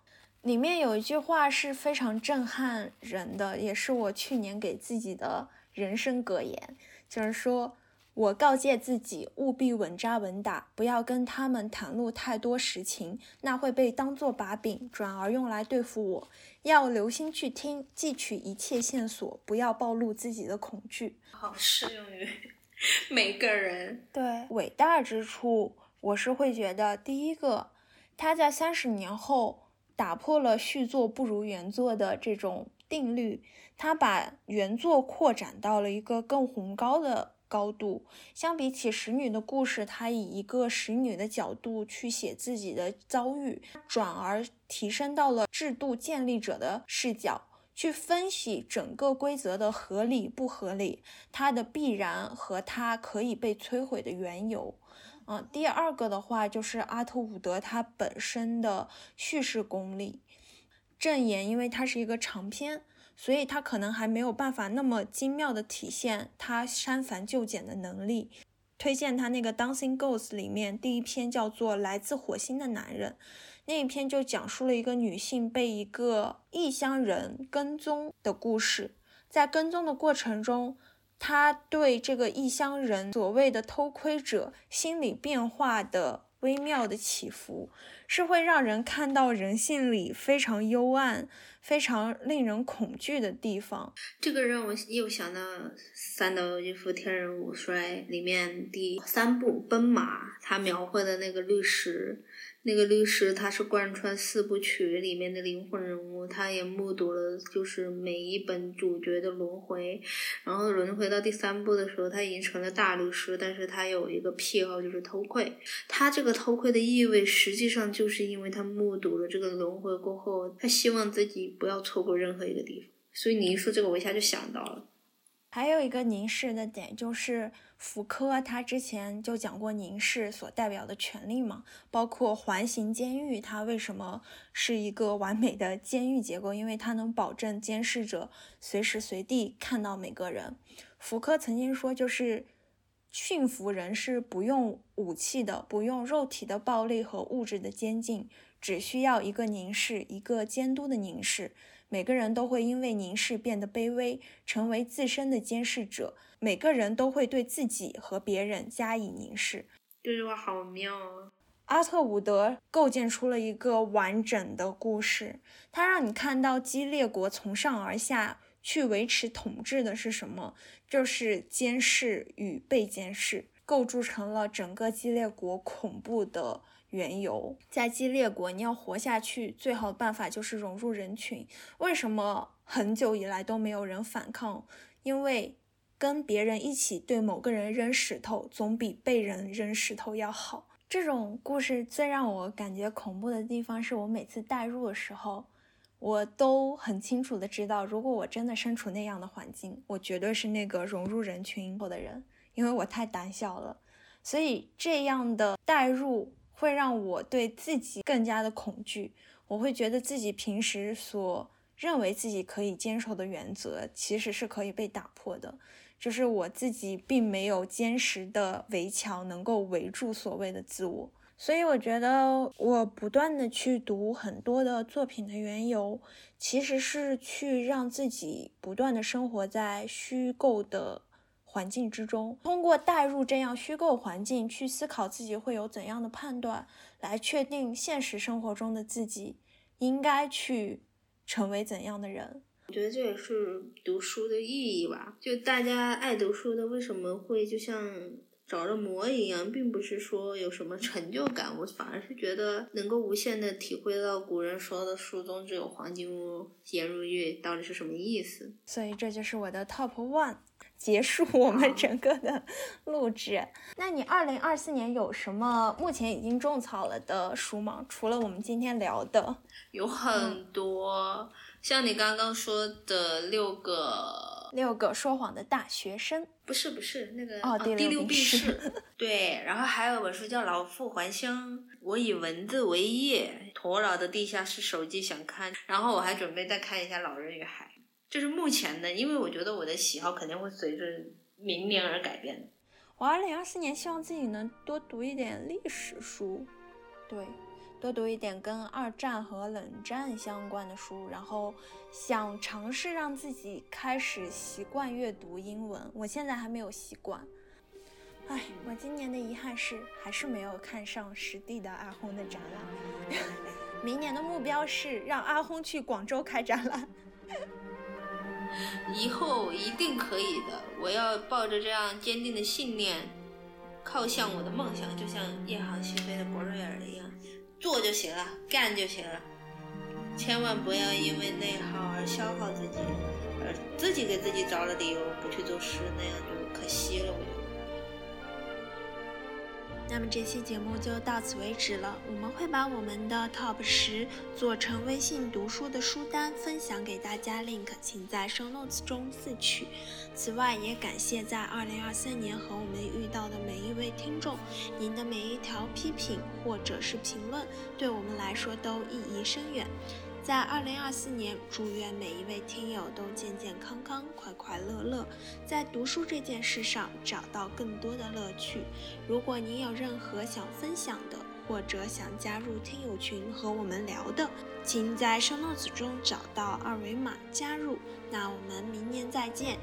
里面有一句话是非常震撼人的，也是我去年给自己的人生格言，就是说我告诫自己，务必稳扎稳打，不要跟他们袒露太多实情，那会被当作把柄，转而用来对付我。要留心去听，汲取一切线索，不要暴露自己的恐惧。好适用于 每个人。对，伟大之处，我是会觉得，第一个，他在三十年后打破了续作不如原作的这种定律，他把原作扩展到了一个更宏高的。高度相比起使女的故事，她以一个使女的角度去写自己的遭遇，转而提升到了制度建立者的视角，去分析整个规则的合理不合理，它的必然和它可以被摧毁的缘由。嗯，第二个的话就是阿特伍德他本身的叙事功力，正言，因为它是一个长篇。所以他可能还没有办法那么精妙的体现他删繁就简的能力。推荐他那个《Dancing Ghost》里面第一篇叫做《来自火星的男人》，那一篇就讲述了一个女性被一个异乡人跟踪的故事。在跟踪的过程中，他对这个异乡人所谓的偷窥者心理变化的微妙的起伏。是会让人看到人性里非常幽暗、非常令人恐惧的地方。这个让我又想到《三岛由纪夫天人五衰》里面第三部《奔马》，他描绘的那个律师。那个律师他是贯穿四部曲里面的灵魂人物，他也目睹了就是每一本主角的轮回，然后轮回到第三部的时候，他已经成了大律师，但是他有一个癖好就是偷窥。他这个偷窥的意味，实际上就是因为他目睹了这个轮回过后，他希望自己不要错过任何一个地方。所以你一说这个，我一下就想到了。还有一个凝视的点就是。福柯他之前就讲过凝视所代表的权利嘛，包括环形监狱，它为什么是一个完美的监狱结构？因为它能保证监视者随时随地看到每个人。福柯曾经说，就是驯服人是不用武器的，不用肉体的暴力和物质的监禁，只需要一个凝视，一个监督的凝视。每个人都会因为凝视变得卑微，成为自身的监视者。每个人都会对自己和别人加以凝视。这句话好妙啊！阿特伍德构建出了一个完整的故事，他让你看到激烈国从上而下去维持统治的是什么，就是监视与被监视，构筑成了整个激烈国恐怖的。缘由，在激烈国，你要活下去，最好的办法就是融入人群。为什么很久以来都没有人反抗？因为跟别人一起对某个人扔石头，总比被人扔石头要好。这种故事最让我感觉恐怖的地方，是我每次代入的时候，我都很清楚的知道，如果我真的身处那样的环境，我绝对是那个融入人群后的人，因为我太胆小了。所以这样的代入。会让我对自己更加的恐惧，我会觉得自己平时所认为自己可以坚守的原则，其实是可以被打破的，就是我自己并没有坚实的围墙能够围住所谓的自我。所以我觉得我不断的去读很多的作品的缘由，其实是去让自己不断的生活在虚构的。环境之中，通过带入这样虚构环境去思考自己会有怎样的判断，来确定现实生活中的自己应该去成为怎样的人。我觉得这也是读书的意义吧。就大家爱读书的，为什么会就像着了魔一样，并不是说有什么成就感，我 反而是觉得能够无限的体会到古人说的“书中自有黄金屋，颜如玉”到底是什么意思。所以这就是我的 top one。结束我们整个的录制。那你二零二四年有什么目前已经种草了的书吗？除了我们今天聊的，有很多，像你刚刚说的六个六个说谎的大学生，不是不是那个哦，第六病是，对。然后还有本书叫《老妇还乡》，我以文字为业，陀老的地下室手机想看，然后我还准备再看一下《老人与海》。就是目前的，因为我觉得我的喜好肯定会随着明年而改变的。我二零二四年希望自己能多读一点历史书，对，多读一点跟二战和冷战相关的书，然后想尝试让自己开始习惯阅读英文。我现在还没有习惯。哎，我今年的遗憾是还是没有看上实地的阿轰的展览。明年的目标是让阿轰去广州开展览。以后一定可以的，我要抱着这样坚定的信念，靠向我的梦想，就像夜航西飞的博瑞尔一样，做就行了，干就行了。千万不要因为内耗而消耗自己，而自己给自己找了理由不去做事，那样就可惜了。我觉得。那么这期节目就到此为止了。我们会把我们的 Top 十做成微信读书的书单，分享给大家，link 请在 Show Notes 中自取。此外，也感谢在2023年和我们遇到的每一位听众，您的每一条批评或者是评论，对我们来说都意义深远。在二零二四年，祝愿每一位听友都健健康康、快快乐乐，在读书这件事上找到更多的乐趣。如果您有任何想分享的，或者想加入听友群和我们聊的，请在 show notes 中找到二维码加入。那我们明年再见。